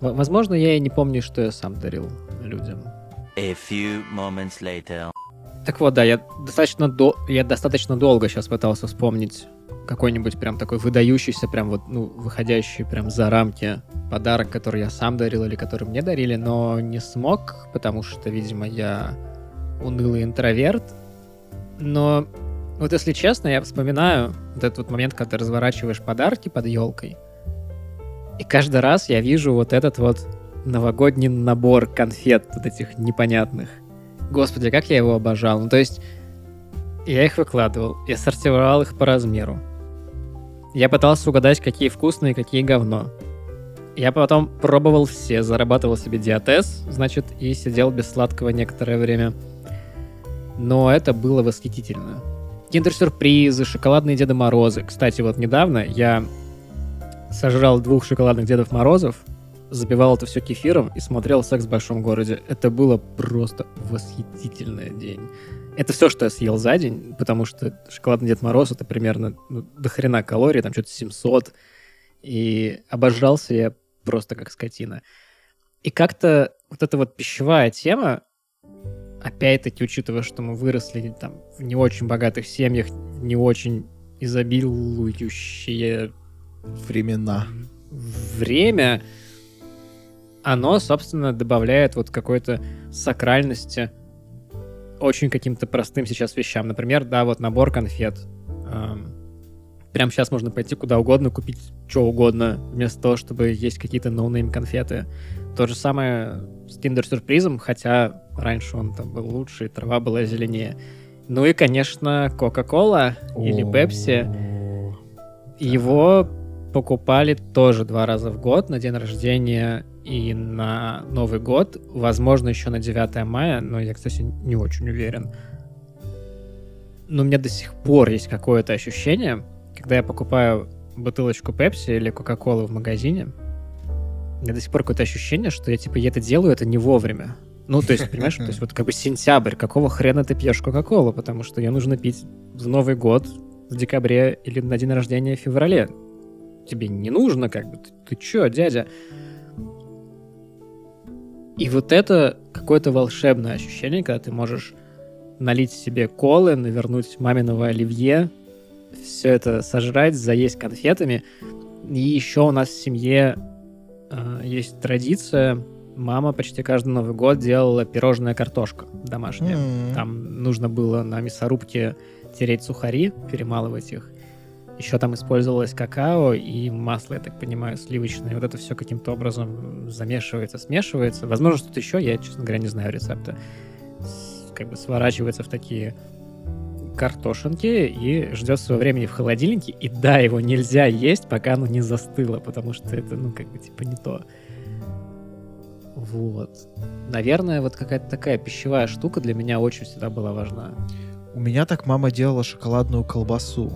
Возможно, я и не помню, что я сам дарил людям. A few moments later. Так вот, да, я достаточно, до... я достаточно долго сейчас пытался вспомнить какой-нибудь прям такой выдающийся, прям вот, ну, выходящий прям за рамки подарок, который я сам дарил или который мне дарили, но не смог, потому что, видимо, я унылый интроверт. Но вот если честно, я вспоминаю вот этот вот момент, когда ты разворачиваешь подарки под елкой, и каждый раз я вижу вот этот вот новогодний набор конфет вот этих непонятных. Господи, как я его обожал. Ну, то есть, я их выкладывал, я сортировал их по размеру. Я пытался угадать, какие вкусные, какие говно. Я потом пробовал все, зарабатывал себе диатез, значит, и сидел без сладкого некоторое время. Но это было восхитительно. Киндер-сюрпризы, шоколадные Деда Морозы. Кстати, вот недавно я сожрал двух шоколадных Дедов Морозов, запивал это все кефиром и смотрел «Секс в большом городе». Это было просто восхитительный день. Это все, что я съел за день, потому что шоколадный Дед Мороз это примерно ну, до хрена калорий, там что-то 700. И обожрался я просто как скотина. И как-то вот эта вот пищевая тема, опять-таки, учитывая, что мы выросли там в не очень богатых семьях, не очень изобилующие времена. Время, оно, собственно, добавляет вот какой-то сакральности очень каким-то простым сейчас вещам. Например, да, вот набор конфет. Эм, прямо сейчас можно пойти куда угодно, купить что угодно, вместо того, чтобы есть какие-то no-name конфеты. То же самое с киндер-сюрпризом, хотя раньше он там был лучше, и трава была зеленее. Ну и, конечно, Кока-Кола или Пепси. Его покупали тоже два раза в год на день рождения и на Новый год. Возможно, еще на 9 мая, но я, кстати, не очень уверен. Но у меня до сих пор есть какое-то ощущение, когда я покупаю бутылочку Пепси или Кока-Колы в магазине, у меня до сих пор какое-то ощущение, что я, типа, я это делаю, это не вовремя. Ну, то есть, понимаешь, то есть вот как бы сентябрь, какого хрена ты пьешь Кока-Колу? Потому что ее нужно пить в Новый год, в декабре или на день рождения в феврале. Тебе не нужно, как бы. Ты, ты чё, дядя? И вот это какое-то волшебное ощущение, когда ты можешь налить себе колы, навернуть маминого оливье, все это сожрать, заесть конфетами. И еще у нас в семье э, есть традиция. Мама почти каждый Новый год делала пирожная картошка домашняя. М. Там нужно было на мясорубке тереть сухари, перемалывать их. Еще там использовалось какао и масло, я так понимаю, сливочное. Вот это все каким-то образом замешивается, смешивается. Возможно, что-то еще, я, честно говоря, не знаю рецепта. Как бы сворачивается в такие картошинки и ждет своего времени в холодильнике. И да, его нельзя есть, пока оно не застыло, потому что это, ну, как бы, типа, не то. Вот. Наверное, вот какая-то такая пищевая штука для меня очень всегда была важна. У меня так мама делала шоколадную колбасу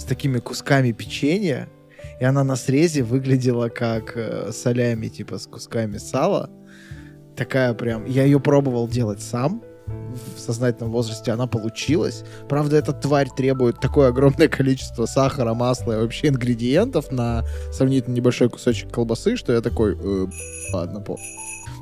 с такими кусками печенья, и она на срезе выглядела как э, солями, типа с кусками сала. Такая прям... Я ее пробовал делать сам в сознательном возрасте, она получилась. Правда, эта тварь требует такое огромное [LAUGHS] количество сахара, масла и вообще ингредиентов на сравнительно небольшой кусочек колбасы, что я такой, э, ладно, по.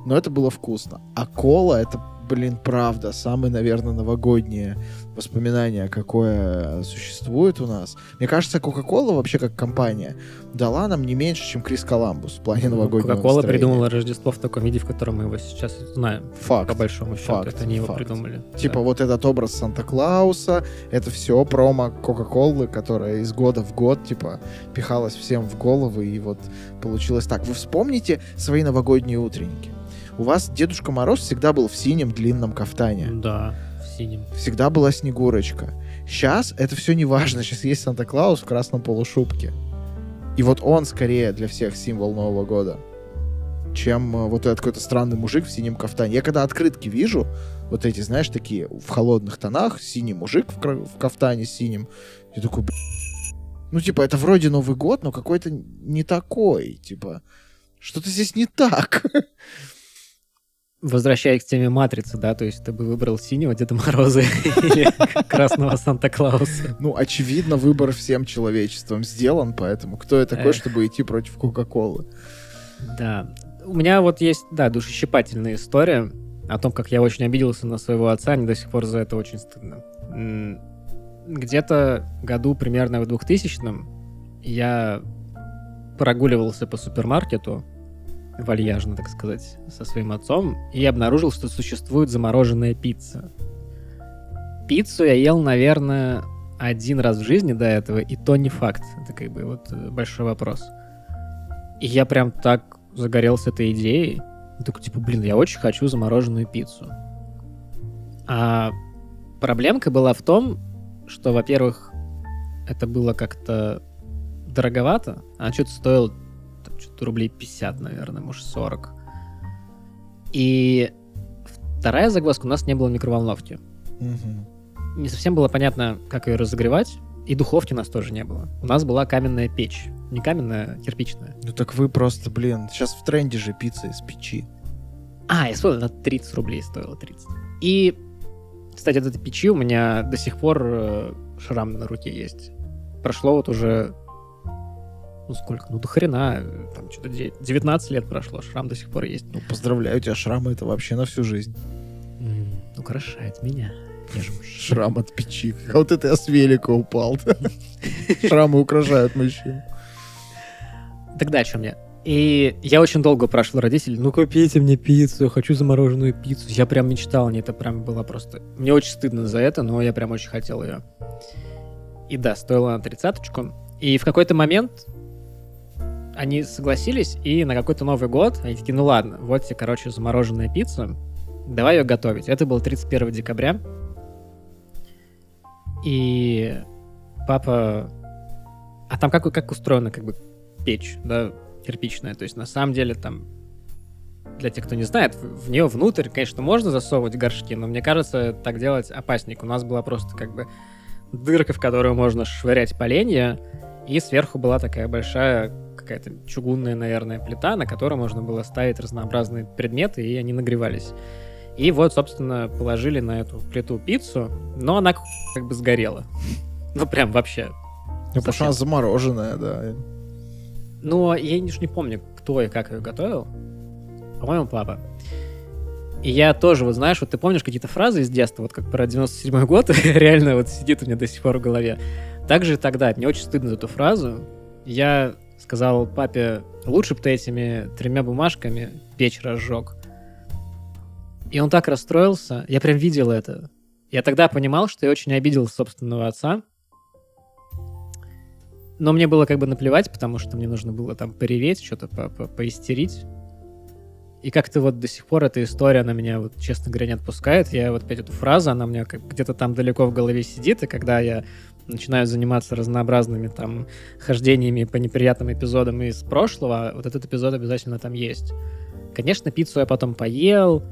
Но это было вкусно. А кола, это, блин, правда, самое, наверное, новогоднее воспоминание, какое существует у нас. Мне кажется, Кока-Кола вообще как компания дала нам не меньше, чем Крис Коламбус в плане новогоднего Ну, Кока-кола настроения. придумала Рождество в таком виде, в котором мы его сейчас знаем. Факт. По большому счету, Факт, это они его факт. придумали. Типа Да. вот этот образ Санта-Клауса, это все промо Кока-Колы, которая из года в год, типа, пихалась всем в головы, и вот получилось так. Вы вспомните свои новогодние утренники. У вас Дедушка Мороз всегда был в синем длинном кафтане. Да, в синем. Всегда была Снегурочка. Сейчас это все не важно. Сейчас [LAUGHS] есть Санта-Клаус в красном полушубке. И вот он скорее для всех символ Нового года, чем э, вот этот какой-то странный мужик в синем кафтане. Я когда открытки вижу, вот эти, знаешь, такие в холодных тонах, синий мужик в, в кафтане синим, я такой, ну, типа, это вроде Новый год, но какой-то не такой, типа, что-то здесь не так. [LAUGHS] Возвращаясь к теме Матрицы, да, то есть ты бы выбрал синего Деда Мороза [LAUGHS] или красного Санта-Клауса. Ну, очевидно, выбор всем человечеством сделан, поэтому кто я такой, чтобы идти против Кока-Колы? Да. У меня вот есть, да, душещипательная история о том, как я очень обиделся на своего отца, мне до сих пор за это очень стыдно. Где-то году примерно в 2000-м я прогуливался по супермаркету, вальяжно, так сказать, со своим отцом, и обнаружил, что существует замороженная пицца. Пиццу я ел, наверное, один раз в жизни до этого, и то не факт. Это как бы вот э, большой вопрос. И я прям так загорелся этой идеей. Такой, типа, блин, я очень хочу замороженную пиццу. А проблемка была в том, что, во-первых, это было как-то дороговато. Она что-то стоила что-то рублей 50, наверное, может, 40. И вторая загвоздка, у нас не было микроволновки. Мгм. Не совсем было понятно, как ее разогревать. И духовки у нас тоже не было. У нас была каменная печь. Не каменная, а кирпичная. Ну так вы просто, блин, сейчас в тренде же пицца из печи. А, я вспомнил, она 30 рублей стоила, 30. И, кстати, от этой печи у меня до сих пор э, шрам на руке есть. Прошло вот уже, ну сколько, ну до хрена, э, там что-то 19 лет прошло, шрам до сих пор есть. Ну, поздравляю тебя, шрамы это вообще на всю жизнь. М, Украшает меня. Я же мужчина. Шрам от печи. А вот это я с велика упал. [LAUGHS] Шрамы украшают мужчин. Тогда о чем я? И я очень долго спрашивал родителей, ну купите мне пиццу, я хочу замороженную пиццу. Я прям мечтал о ней, это прям было просто... Мне очень стыдно за это, но я прям очень хотел ее. И да, стоила на тридцаточку. И в какой-то момент они согласились, и на какой-то Новый год они такие, ну ладно, вот тебе, короче, замороженная пицца, давай ее готовить. Это было 31 декабря. И папа... А там как, как устроена как бы печь, да, кирпичная. То есть на самом деле там для тех, кто не знает, в нее внутрь, конечно, можно засовывать горшки, но мне кажется, так делать опасненько. У нас была просто как бы дырка, в которую можно швырять поленья, и сверху была такая большая какая-то чугунная, наверное, плита, на которой можно было ставить разнообразные предметы, и они нагревались. И вот, собственно, положили на эту плиту пиццу, но она [LAUGHS] как бы сгорела. [LAUGHS] Ну, прям вообще. Ну, потому что она замороженная, да. Но я не, не помню, кто и как ее готовил. По-моему, папа. И я тоже, вот знаешь, вот ты помнишь какие-то фразы из детства, вот как про 97-й год, [LAUGHS] реально вот сидит у меня до сих пор в голове. Также тогда, мне очень стыдно за эту фразу. Я сказал папе, лучше бы ты этими тремя бумажками печь разжег. И он так расстроился, я прям видел это. Я тогда понимал, что я очень обидел собственного отца, но мне было как бы наплевать, потому что мне нужно было там пореветь, что-то по -по поистерить. И как-то вот до сих пор эта история, она меня, вот, честно говоря, не отпускает. Я вот опять эту фразу, она у меня где-то там далеко в голове сидит, и когда я начинаю заниматься разнообразными там хождениями по неприятным эпизодам из прошлого, вот этот эпизод обязательно там есть. Конечно, пиццу я потом поел,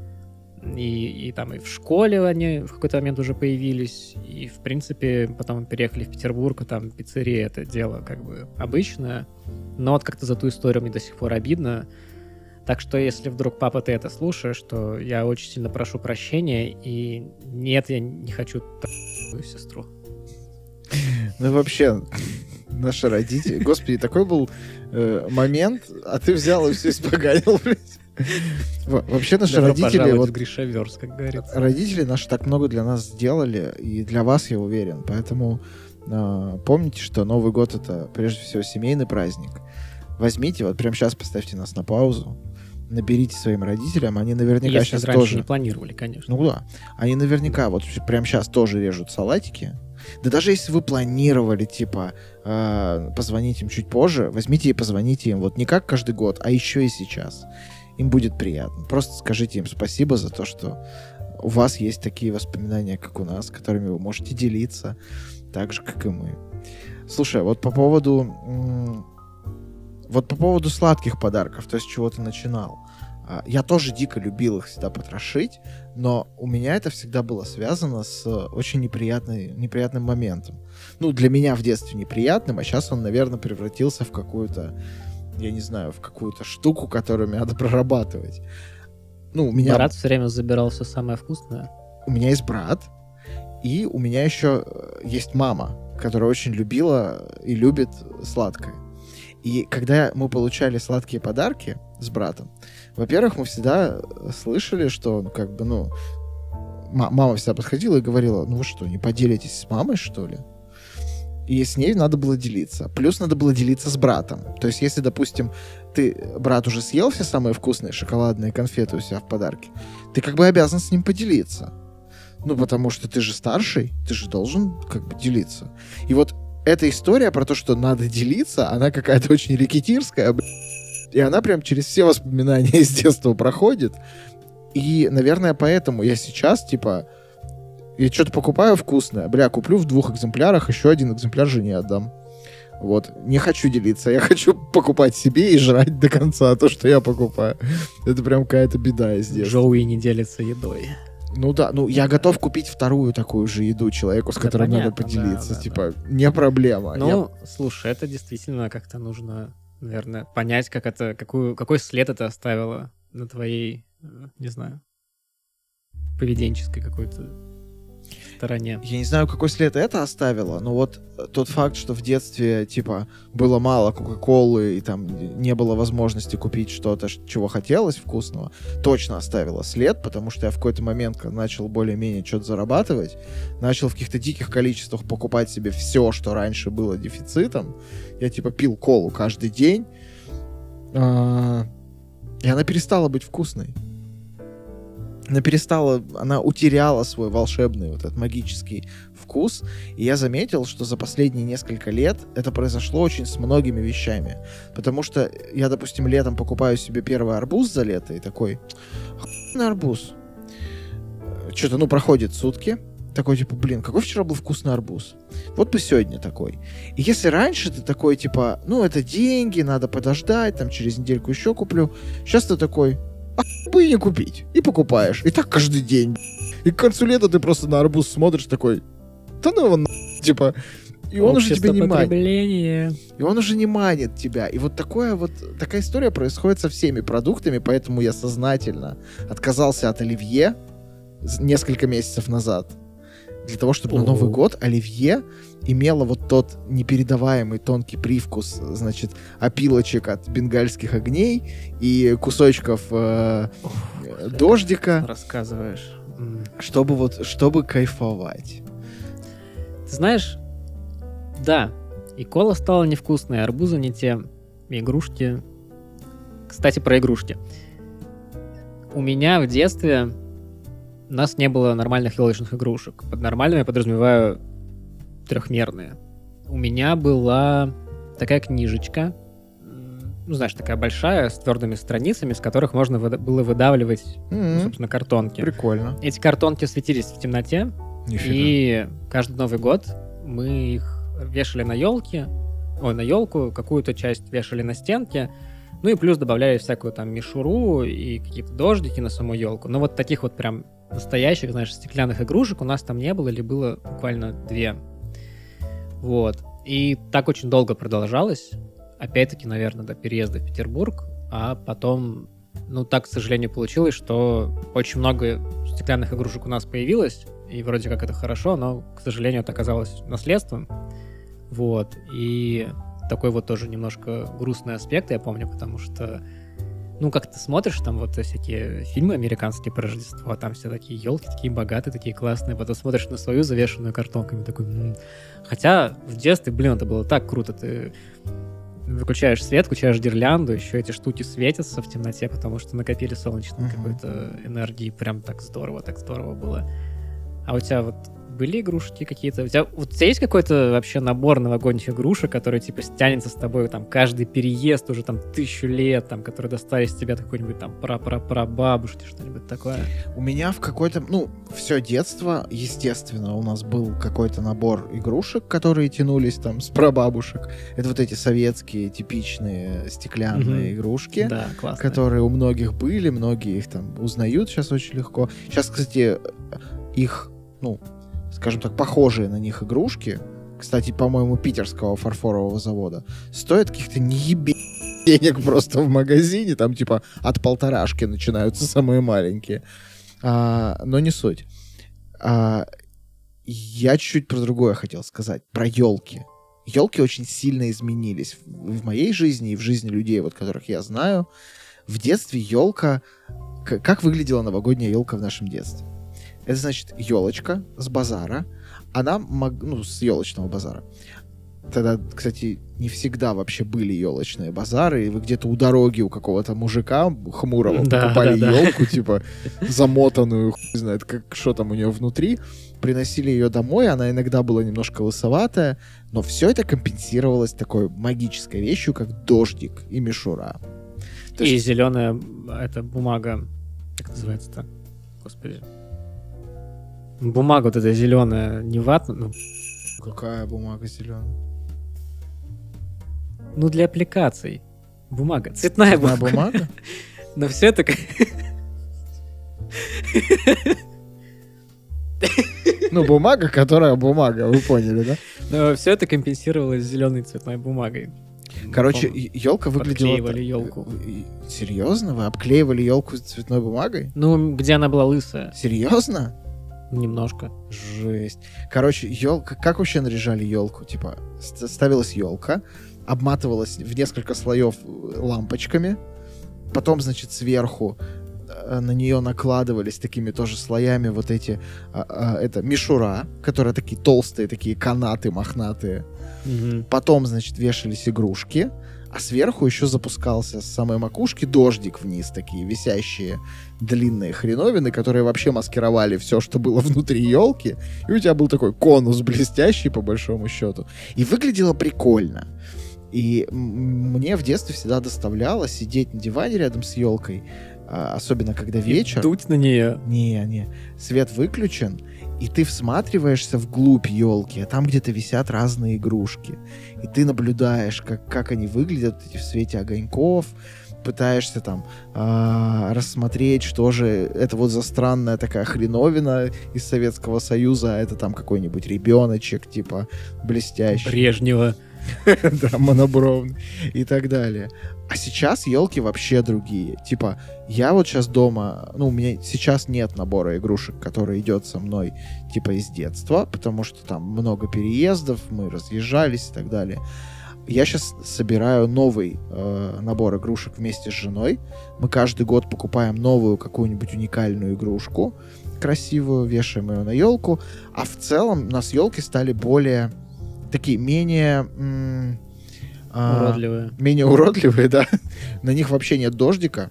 и, и там и в школе они в какой-то момент уже появились, и в принципе потом переехали в Петербург, и там пиццерия это дело как бы обычное, но вот как-то за ту историю мне до сих пор обидно, так что если вдруг папа ты это слушаешь, то я очень сильно прошу прощения, и нет, я не хочу твою сестру. Ну вообще, наши родители... Господи, такой был э, момент, а ты взял и все испоганил, блядь. Вообще наши Добро родители... Вот, Гришаверс, как говорится. Родители наши так много для нас сделали, и для вас, я уверен. Поэтому э, помните, что Новый год — это прежде всего семейный праздник. Возьмите, вот прямо сейчас поставьте нас на паузу, наберите своим родителям, они наверняка Если сейчас раньше тоже... не планировали, конечно. Ну да. Они наверняка вот прямо сейчас тоже режут салатики. Да даже если вы планировали, типа, э, позвонить им чуть позже, возьмите и позвоните им вот не как каждый год, а еще и сейчас им будет приятно. Просто скажите им спасибо за то, что у вас есть такие воспоминания, как у нас, которыми вы можете делиться, так же, как и мы. Слушай, вот по поводу... Вот по поводу сладких подарков, то есть чего ты начинал. А, я тоже дико любил их всегда потрошить, но у меня это всегда было связано с очень неприятной, неприятным моментом. Ну, для меня в детстве неприятным, а сейчас он, наверное, превратился в какую-то я не знаю, в какую-то штуку, которую мне надо прорабатывать. Ну, у меня... Брат все время забирал все самое вкусное. У меня есть брат, и у меня еще э, есть мама, которая очень любила и любит сладкое. И когда мы получали сладкие подарки с братом, во-первых, мы всегда слышали, что, ну, как бы, ну, мама всегда подходила и говорила, ну вы что, не поделитесь с мамой, что ли? и с ней надо было делиться. Плюс надо было делиться с братом. То есть, если, допустим, ты, брат уже съел все самые вкусные шоколадные конфеты у себя в подарке, ты как бы обязан с ним поделиться. Ну, потому что ты же старший, ты же должен как бы делиться. И вот эта история про то, что надо делиться, она какая-то очень рекетирская, и она прям через все воспоминания [LAUGHS] из детства проходит. И, наверное, поэтому я сейчас, типа, я что-то покупаю вкусное, бля, куплю в двух экземплярах, еще один экземпляр жене отдам. Вот. Не хочу делиться. Я [LAUGHS] хочу покупать себе и жрать до конца то, что я покупаю. Это прям какая-то беда из детства. Жоуи не делится едой. Ну да, ну я готов купить вторую такую же еду человеку, с которым да, надо поделиться. Да, да, типа, да. не проблема. Ну, я... слушай, это действительно как-то нужно, наверное, понять, как это, какую, какой след это оставило на твоей, э, не знаю, поведенческой какой-то стороне. Я не знаю, какой след это оставило, но вот тот факт, что в детстве, типа, было мало Кока-Колы и там не было возможности купить что-то, чего хотелось вкусного, точно оставило след, потому что я в какой-то момент, начал более-менее что-то зарабатывать, начал в каких-то диких количествах покупать себе все, что раньше было дефицитом. Я, типа, пил колу каждый день, А, И она перестала быть вкусной. Она перестала, она утеряла свой волшебный вот этот магический вкус. И я заметил, что за последние несколько лет это произошло очень с многими вещами. Потому что я, допустим, летом покупаю себе первый арбуз за лето и такой, охуенный арбуз. Что-то, ну, проходит сутки, такой, типа, блин, какой вчера был вкусный арбуз. Вот бы сегодня такой. И если раньше ты такой, типа, ну, это деньги, надо подождать, там, через недельку еще куплю. Сейчас ты такой, а бы и не купить. И покупаешь. И так каждый день. И к концу лета ты просто на арбуз смотришь такой, да ну его на... типа... И он уже тебя не манит. И он уже не манит тебя. И вот такое вот, такая история происходит со всеми продуктами, поэтому я сознательно отказался от оливье несколько месяцев назад. Для того, чтобы на Ого. Новый год оливье имело вот тот непередаваемый тонкий привкус, значит, опилочек от бенгальских огней и кусочков э, э, дождика, Рассказываешь. Чтобы вот, чтобы кайфовать. Ты знаешь, да, и кола стала невкусной, и арбузы не те, игрушки... Кстати, про игрушки. У меня в детстве у нас не было нормальных елочных игрушек. Под нормальными я подразумеваю трехмерные. У меня была такая книжечка, ну, знаешь, такая большая, с твердыми страницами, с которых можно выда- было выдавливать, ну, М, собственно, картонки. Прикольно. Эти картонки светились в темноте, Нифига. и каждый Новый год мы их вешали на елке, ой, на елку, какую-то часть вешали на стенке, ну и плюс добавляли всякую там мишуру и какие-то дождики на саму елку. Но вот таких вот прям настоящих, знаешь, стеклянных игрушек у нас там не было, или было буквально две. Вот. И так очень долго продолжалось. Опять-таки, наверное, до переезда в Петербург. А потом, ну, так, к сожалению, получилось, что очень много стеклянных игрушек у нас появилось. И вроде как это хорошо, но, к сожалению, это оказалось наследством. Вот. И такой вот тоже немножко грустный аспект, я помню, потому что ну, как ты смотришь, там вот всякие фильмы американские про Рождество, там все такие елки, такие богатые, такие классные, потом смотришь на свою завешенную картонками, такой, «М». Хотя в детстве, блин, это было так круто, ты выключаешь свет, включаешь гирлянду, еще эти штуки светятся в темноте, потому что накопили солнечной Мгм. какой-то энергии, прям так здорово, так здорово было. А у тебя вот были игрушки какие-то? У тебя, вот у тебя есть какой-то вообще набор новогодних игрушек, который типа стянется с тобой там каждый переезд уже там тысячу лет, там, которые достались тебе от какой-нибудь там пра-пра-пра-бабушки, что-нибудь такое? У меня в какой-то, ну, все детство, естественно, у нас был какой-то набор игрушек, которые тянулись там с прабабушек. Это вот эти советские типичные стеклянные Мгм. игрушки, Да, классно. которые у многих были, многие их там узнают сейчас очень легко. Сейчас, кстати, их, ну, скажем так, похожие на них игрушки, кстати, по-моему, питерского фарфорового завода, стоят каких-то неебе денег просто в магазине, там типа от полторашки начинаются самые маленькие. А, но не суть. А, я чуть-чуть про другое хотел сказать, про елки. Елки очень сильно изменились в, в моей жизни и в жизни людей, вот которых я знаю. В детстве елка... Как выглядела новогодняя елка в нашем детстве? Это значит елочка с базара. Она, мог- ну, с елочного базара. Тогда, кстати, не всегда вообще были елочные базары, и вы где-то у дороги у какого-то мужика хмурого Да, покупали да, да. елку, типа замотанную, хуй знает, как что там у нее внутри, приносили ее домой, она иногда была немножко лысоватая, но все это компенсировалось такой магической вещью, как дождик и мишура. То И есть- зеленая это бумага, как называется-то? Господи. Бумага вот эта зеленая, не ватная, ну, Какая бумага зеленая? ну, для аппликаций. Бумага. Цветная Цветная бумага. бумага? [LAUGHS] Но все это... Ну, бумага, которая бумага, вы поняли, да? Но все это компенсировалось зеленой цветной бумагой. Короче, елка выглядела... Подклеивали ёлку. Серьезно? Вы обклеивали елку цветной бумагой? Ну, где она была лысая? Серьезно? Немножко. Жесть. Короче, елка. Как вообще наряжали елку? Типа, ст- ставилась елка, обматывалась в несколько слоев э, лампочками, потом, значит, сверху э, на нее накладывались такими тоже слоями вот эти, а, а, это мишура, которые такие толстые, такие канаты мохнатые. Мгм. Потом, значит, вешались игрушки, а сверху еще запускался с самой макушки дождик вниз, такие висящие длинные хреновины, которые вообще маскировали все, что было [LAUGHS] внутри елки, и у тебя был такой конус блестящий, по большому счету. И выглядело прикольно. И мне в детстве всегда доставляло сидеть на диване рядом с елкой, а, особенно когда вечер. И дуть на нее. Не, не. Свет выключен, и ты всматриваешься вглубь елки, а там где-то висят разные игрушки. И ты наблюдаешь, как, как они выглядят эти в свете огоньков, пытаешься там э, рассмотреть, что же это вот за странная такая хреновина из Советского Союза, а это там какой-нибудь ребеночек, типа, блестящий. Брежнева. [LAUGHS] Да, монобровный и так далее. А сейчас елки вообще другие. Типа, я вот сейчас дома, ну, у меня сейчас нет набора игрушек, который идет со мной, типа, из детства, потому что там много переездов, мы разъезжались и так далее. Я сейчас собираю новый э, набор игрушек вместе с женой. Мы каждый год покупаем новую какую-нибудь уникальную игрушку, красивую, вешаем ее на елку. А в целом у нас елки стали более такие менее... М- а, уродливые. Менее уродливые, [LAUGHS] да. На них вообще нет дождика.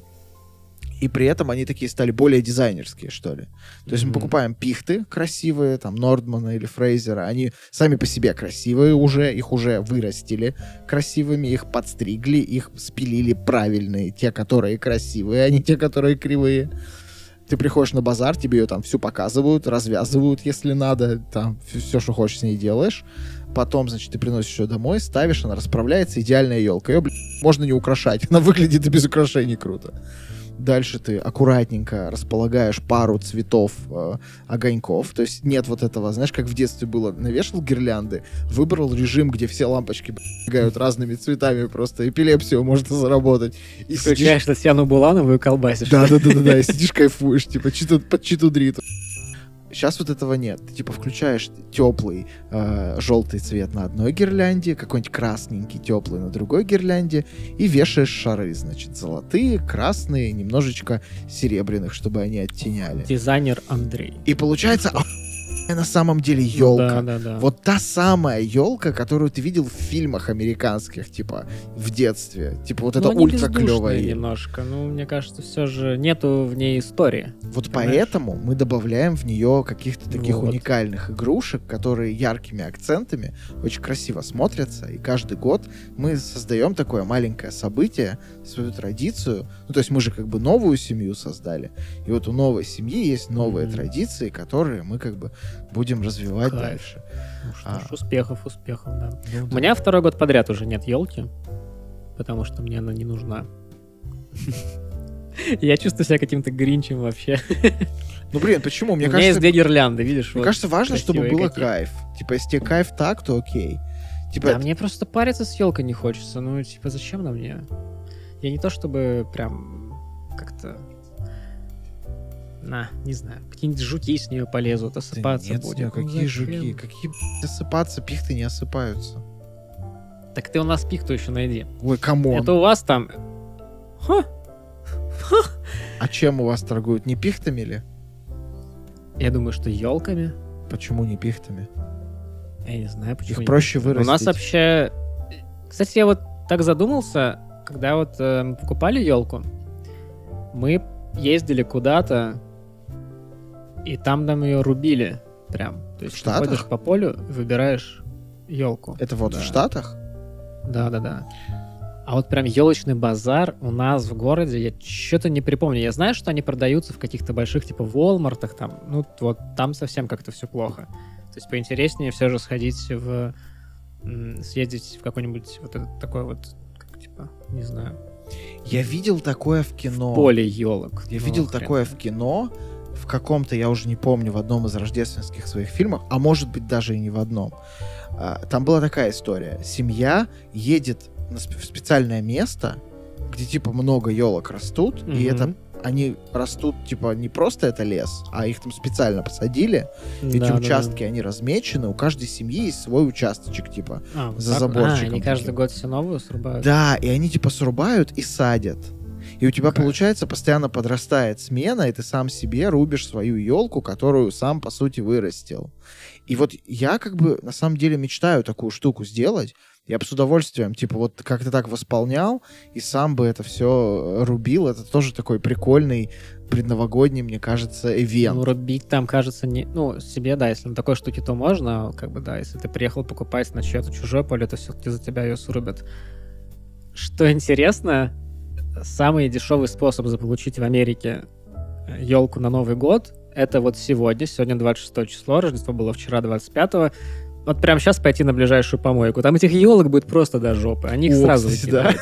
И при этом они такие стали более дизайнерские, что ли. То есть mm-hmm. мы покупаем пихты красивые, там, Нордмана или Фрейзера. Они сами по себе красивые уже, их уже вырастили красивыми, их подстригли, их спилили правильные. Те, которые красивые, а не те, которые кривые. Ты приходишь на базар, тебе ее там всю показывают, развязывают, если надо, там все, что хочешь с ней делаешь. Потом, значит, ты приносишь ее домой, ставишь, она расправляется, идеальная елка. Ее, блин, можно не украшать. [LAUGHS] Она выглядит и без украшений круто. Дальше ты аккуратненько располагаешь пару цветов э, огоньков. То есть нет вот этого, знаешь, как в детстве было, навешал гирлянды, выбрал режим, где все лампочки бегают разными цветами, просто эпилепсию можно заработать. И Включаешь сидишь... Татьяну Буланову и колбасишь. Да-да-да, и сидишь кайфуешь, типа, под читу дриту. Сейчас вот этого нет. Ты типа включаешь теплый э, желтый цвет на одной гирлянде, какой-нибудь красненький теплый на другой гирлянде и вешаешь шары, значит, золотые, красные, немножечко серебряных, чтобы они оттеняли. Дизайнер Андрей. И получается на самом деле елка. Ну, да, да, да. Вот та самая елка, которую ты видел в фильмах американских, типа в детстве. Типа вот это ультра клевая. немножко. Ну, мне кажется, все же нету в ней истории. Вот понимаешь? поэтому мы добавляем в нее каких-то таких вот. уникальных игрушек, которые яркими акцентами очень красиво смотрятся. И каждый год мы создаем такое маленькое событие, свою традицию. Ну, то есть мы же как бы новую семью создали. И вот у новой семьи есть новые mm-hmm. традиции, которые мы как бы будем развивать Кайф. дальше. Ну что а. ж, успехов, успехов, да. Ну, У меня второй год подряд уже нет елки, потому что мне она не нужна. [LAUGHS] Я чувствую себя каким-то гринчем вообще. [LAUGHS] Ну, блин, почему? Мне У кажется, есть две гирлянды, видишь? Мне вот, кажется, важно, чтобы было какие. кайф. Типа, если тебе кайф так, то окей. Типа, да, это... мне просто париться с елкой не хочется. Ну, типа, зачем на мне? Я не то чтобы прям как-то на, не знаю, какие-нибудь жуки с нее полезут, осыпаться да нет, будет. Нет, какие ну, жуки? Какие осыпаться? Пихты не осыпаются. Так ты у нас пихту еще найди. Ой, come on. Это у вас там... Ха! Ха! А чем у вас торгуют? Не пихтами ли? Я думаю, что елками. Почему не пихтами? Я не знаю, почему. Их проще вырастить. У нас вообще... Кстати, я вот так задумался, когда вот э, мы покупали елку, мы ездили куда-то, и там нам ее рубили прям. То есть в Штатах? ходишь по полю, выбираешь елку. Это вот да. в Штатах? Да, да, да. А вот прям елочный базар у нас в городе, я что-то не припомню. Я знаю, что они продаются в каких-то больших, типа, Волмартах, там, ну, вот там совсем как-то все плохо. То есть поинтереснее все же сходить в... съездить в какой-нибудь вот этот такой вот, как, типа, не знаю. Я видел такое в кино. В поле елок. Я ну, видел хрен. такое в кино, в каком-то, я уже не помню, в одном из рождественских своих фильмов, а может быть даже и не в одном. А, там была такая история. Семья едет в специальное место, где типа много елок растут, mm-hmm. и это они растут, типа, не просто это лес, а их там специально посадили. Эти да, участки, да. они размечены, у каждой семьи есть свой участочек, типа, а, за так? заборчиком. А, они каждый год все новые срубают? Да, и они, типа, срубают и садят. И у тебя, Кайф. получается, постоянно подрастает смена, и ты сам себе рубишь свою елку, которую сам, по сути, вырастил. И вот я как бы на самом деле мечтаю такую штуку сделать. Я бы с удовольствием, типа, вот как ты так восполнял, и сам бы это все рубил. Это тоже такой прикольный предновогодний, мне кажется, эвент. Ну, рубить там, кажется, не... Ну, себе, да, если на такой штуке, то можно, как бы, да, если ты приехал покупать на чье-то чужое поле, то все-таки за тебя ее срубят. Что интересно, самый дешевый способ заполучить в Америке елку на Новый год, это вот сегодня, сегодня 26 число, Рождество было вчера 25 вот прямо сейчас пойти на ближайшую помойку. Там этих елок будет просто до жопы. Они их О, сразу кстати, да. выкидывают.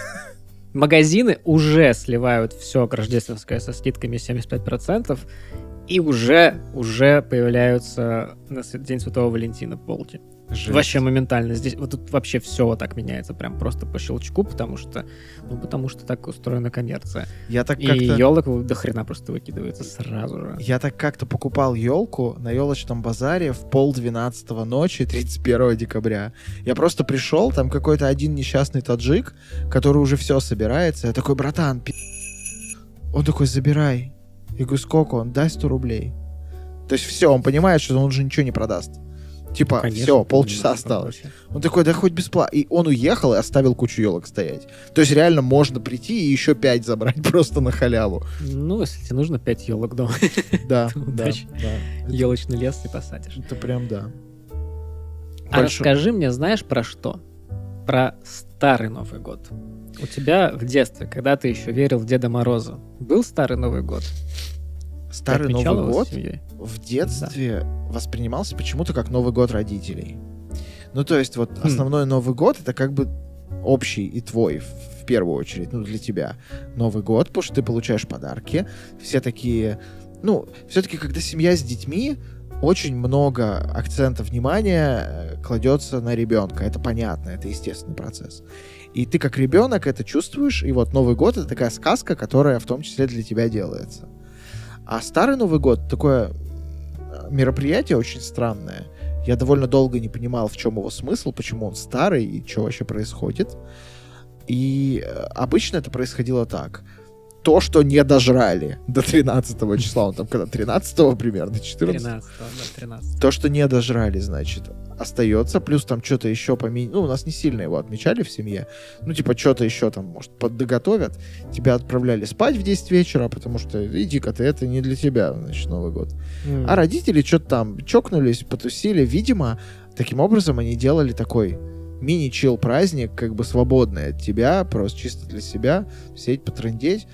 Магазины уже сливают все рождественское со скидками 75%, и уже, уже появляются на День Святого Валентина полки. Жесть. Вообще моментально. Здесь вот тут вообще все вот так меняется, прям просто по щелчку, потому что, ну, потому что так устроена коммерция. Я так И елок до хрена просто выкидывается сразу же. Я так как-то покупал елку на елочном базаре в пол двенадцатого ночи 31 декабря. Я просто пришел, там какой-то один несчастный таджик, который уже все собирается. Я такой, братан, пи***». Он такой, забирай. Я говорю, сколько? Он дай 100 рублей. То есть все, он понимает, что он уже ничего не продаст. Типа, Конечно, все, полчаса ну, осталось. Он такой, да хоть бесплатно. И он уехал и оставил кучу елок стоять. То есть реально можно прийти и еще пять забрать [LAUGHS] просто на халяву. Ну, если тебе нужно 5 елок дома, [LAUGHS] Да, да, да. елочный лес ты посадишь. Это прям да. А расскажи мне, знаешь, про что? Про старый Новый год. У тебя в детстве, когда ты еще верил в Деда Мороза, был старый Новый год? Старый Новый год в детстве воспринимался почему-то как Новый год родителей. Ну, то есть вот Хм. основной Новый год это как бы общий и твой в в первую очередь, ну, для тебя Новый год, потому что ты получаешь подарки. Все такие... Ну, все-таки, когда семья с детьми, очень много акцента внимания э, кладется на ребенка. Это понятно, это естественный процесс. И ты как ребенок это чувствуешь, и вот Новый год это такая сказка, которая в том числе для тебя делается. А старый Новый год такое э, мероприятие очень странное. Я довольно долго не понимал, в чем его смысл, почему он старый и что вообще происходит. И э, обычно это происходило так. То, что не дожрали до 13 числа, он там когда 13 примерно, 14 13 да, 13 то, что не дожрали, значит, остается. Плюс там что-то еще поменять. Ну, у нас не сильно его отмечали в семье. Ну, типа, что-то еще там, может, поддоготовят. Тебя отправляли спать в 10 вечера, потому что иди-ка ты, это не для тебя, значит, Новый год. М. А родители что-то там чокнулись, потусили. Видимо, таким образом они делали такой мини-чил праздник, как бы свободный от тебя, просто чисто для себя, сидеть, потрындеть.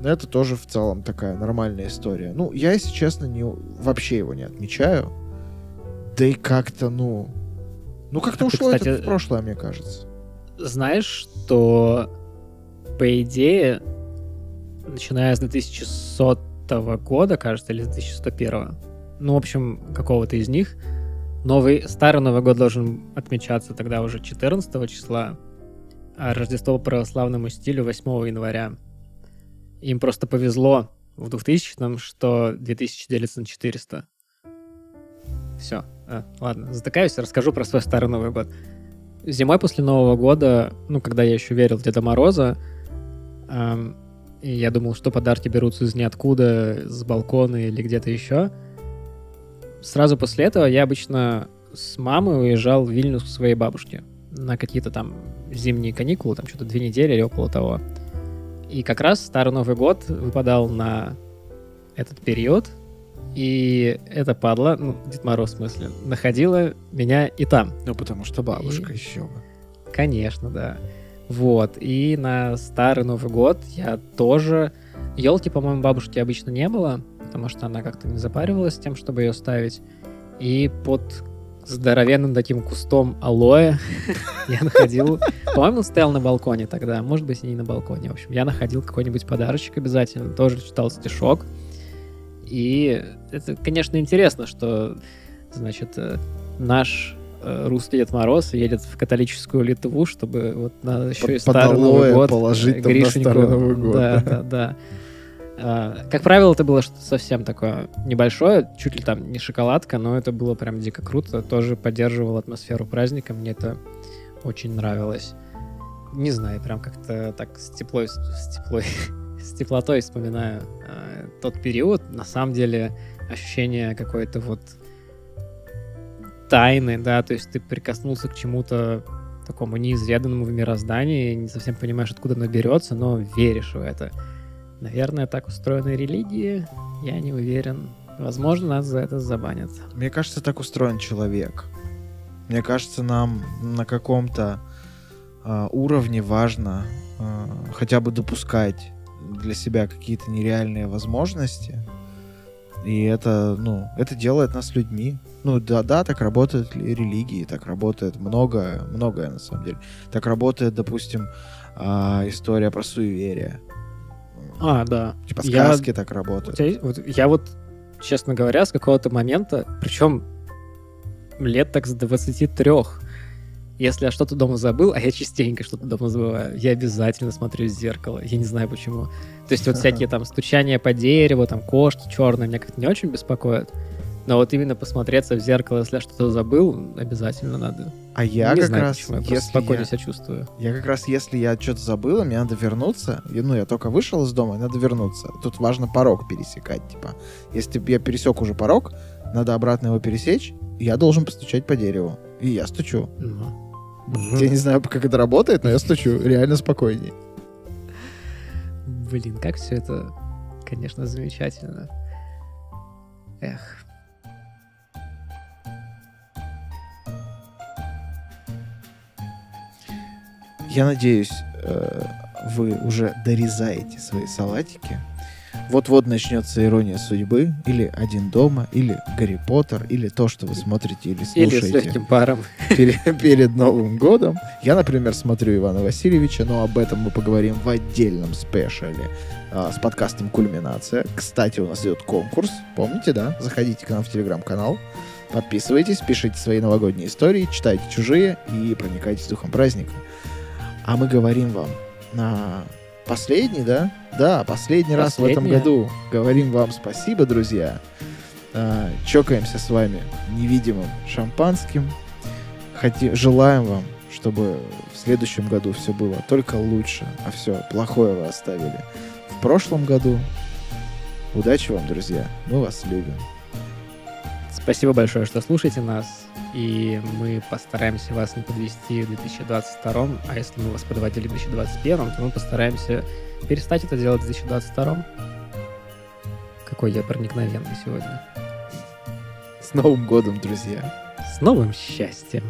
Но это тоже в целом такая нормальная история. Ну, я, если честно, не, вообще его не отмечаю. Да и как-то, ну... Ну, как-то А ты, ушло кстати, это в прошлое, мне кажется. Знаешь, что по идее, начиная с 2100 года, кажется, или с 2101, ну, в общем, какого-то из них, новый, старый Новый год должен отмечаться тогда уже 14 числа, а Рождество по православному стилю 8 января. Им просто повезло в 2000-м, что 2000 делится на 400. Все. Ладно, затыкаюсь, расскажу про свой старый Новый год. Зимой после Нового года, ну, когда я еще верил в Деда Мороза, эм, и я думал, что подарки берутся из ниоткуда, с балкона или где-то еще, сразу после этого я обычно с мамой уезжал в Вильнюс к своей бабушке на какие-то там зимние каникулы, там что-то две недели или около того. И как раз Старый Новый год выпадал на этот период, и эта падла, ну, Дед Мороз в смысле, находила меня и там. Ну, потому что бабушка еще бы. Конечно, да. Вот. И на Старый Новый год я тоже... Елки, по-моему, бабушки обычно не было, потому что она как-то не запаривалась тем, чтобы ее ставить. И под здоровенным таким кустом алоэ [LAUGHS] я находил... По-моему, он стоял на балконе тогда, может быть, и не на балконе. В общем, я находил какой-нибудь подарочек обязательно, тоже читал стишок. И это, конечно, интересно, что, значит, э, наш э, русский Дед Мороз едет в католическую Литву, чтобы вот на еще Под- и Старый Новый год положить э, там на Гришеньку- Новый год, Да, да. да, да. А, Как правило, это было что-то совсем такое небольшое, чуть ли там не шоколадка, но это было прям дико круто. Тоже поддерживал атмосферу праздника, мне это очень нравилось. Не знаю, прям как-то так с теплой, с теплой, [LAUGHS] с теплотой вспоминаю э, тот период. На самом деле ощущение какой-то вот тайны, да, то есть ты прикоснулся к чему-то такому неизведанному в мироздании, не совсем понимаешь, откуда оно берется, но веришь в это. Наверное, так устроены религии, я не уверен. Возможно, нас за это забанят. Мне кажется, так устроен человек. Мне кажется, нам на каком-то э, уровне важно э, хотя бы допускать для себя какие-то нереальные возможности. И это, ну, это делает нас людьми. Ну, да, да, так работают религии, так работает многое, многое на самом деле. Так работает, допустим, э, история про суеверие. А, да. Типа сказки я... так работают. Тебя, вот, я вот, честно говоря, с какого-то момента, причем лет так с 23, если я что-то дома забыл, а я частенько что-то дома забываю, я обязательно смотрю в зеркало. Я не знаю почему. То есть вот всякие там стучания по дереву, там кошки черные меня как-то не очень беспокоят. Но вот именно посмотреться в зеркало, если я что-то забыл, обязательно надо. А я не как знаю, раз, почему, я если спокойно я, себя чувствую. я как раз, если я что-то забыл, мне надо вернуться. И, ну, я только вышел из дома, надо вернуться. Тут важно порог пересекать, типа. Если я пересек уже порог, надо обратно его пересечь, я должен постучать по дереву. И я стучу. Я не знаю, как это работает, но я стучу реально спокойнее. Блин, как все это, конечно, замечательно. Эх. Я надеюсь, э, вы уже дорезаете свои салатики. Вот-вот начнется ирония судьбы, или Один дома, или Гарри Поттер, или то, что вы смотрите или Или с слушаете легким паром. перед, перед Новым годом. Я, например, смотрю Ивана Васильевича, но об этом мы поговорим в отдельном спешале а, с подкастом «Кульминация». Кстати, у нас идет конкурс, помните, да? Заходите к нам в телеграм-канал, подписывайтесь, пишите свои новогодние истории, читайте чужие и проникайтесь духом праздника. А мы говорим вам на последний, да? Да, последний раз в этом году говорим вам спасибо, друзья. А, чокаемся с вами невидимым шампанским. Хоти- желаем вам, чтобы в следующем году все было только лучше, а все плохое вы оставили в прошлом году. Удачи вам, друзья. Мы вас любим. Спасибо большое, что слушаете нас. И мы постараемся вас не подвести в 2022, а если мы вас подводили в 2021, то мы постараемся перестать это делать в 2022. Какой я проникновенный сегодня. С Новым годом, друзья! С новым счастьем!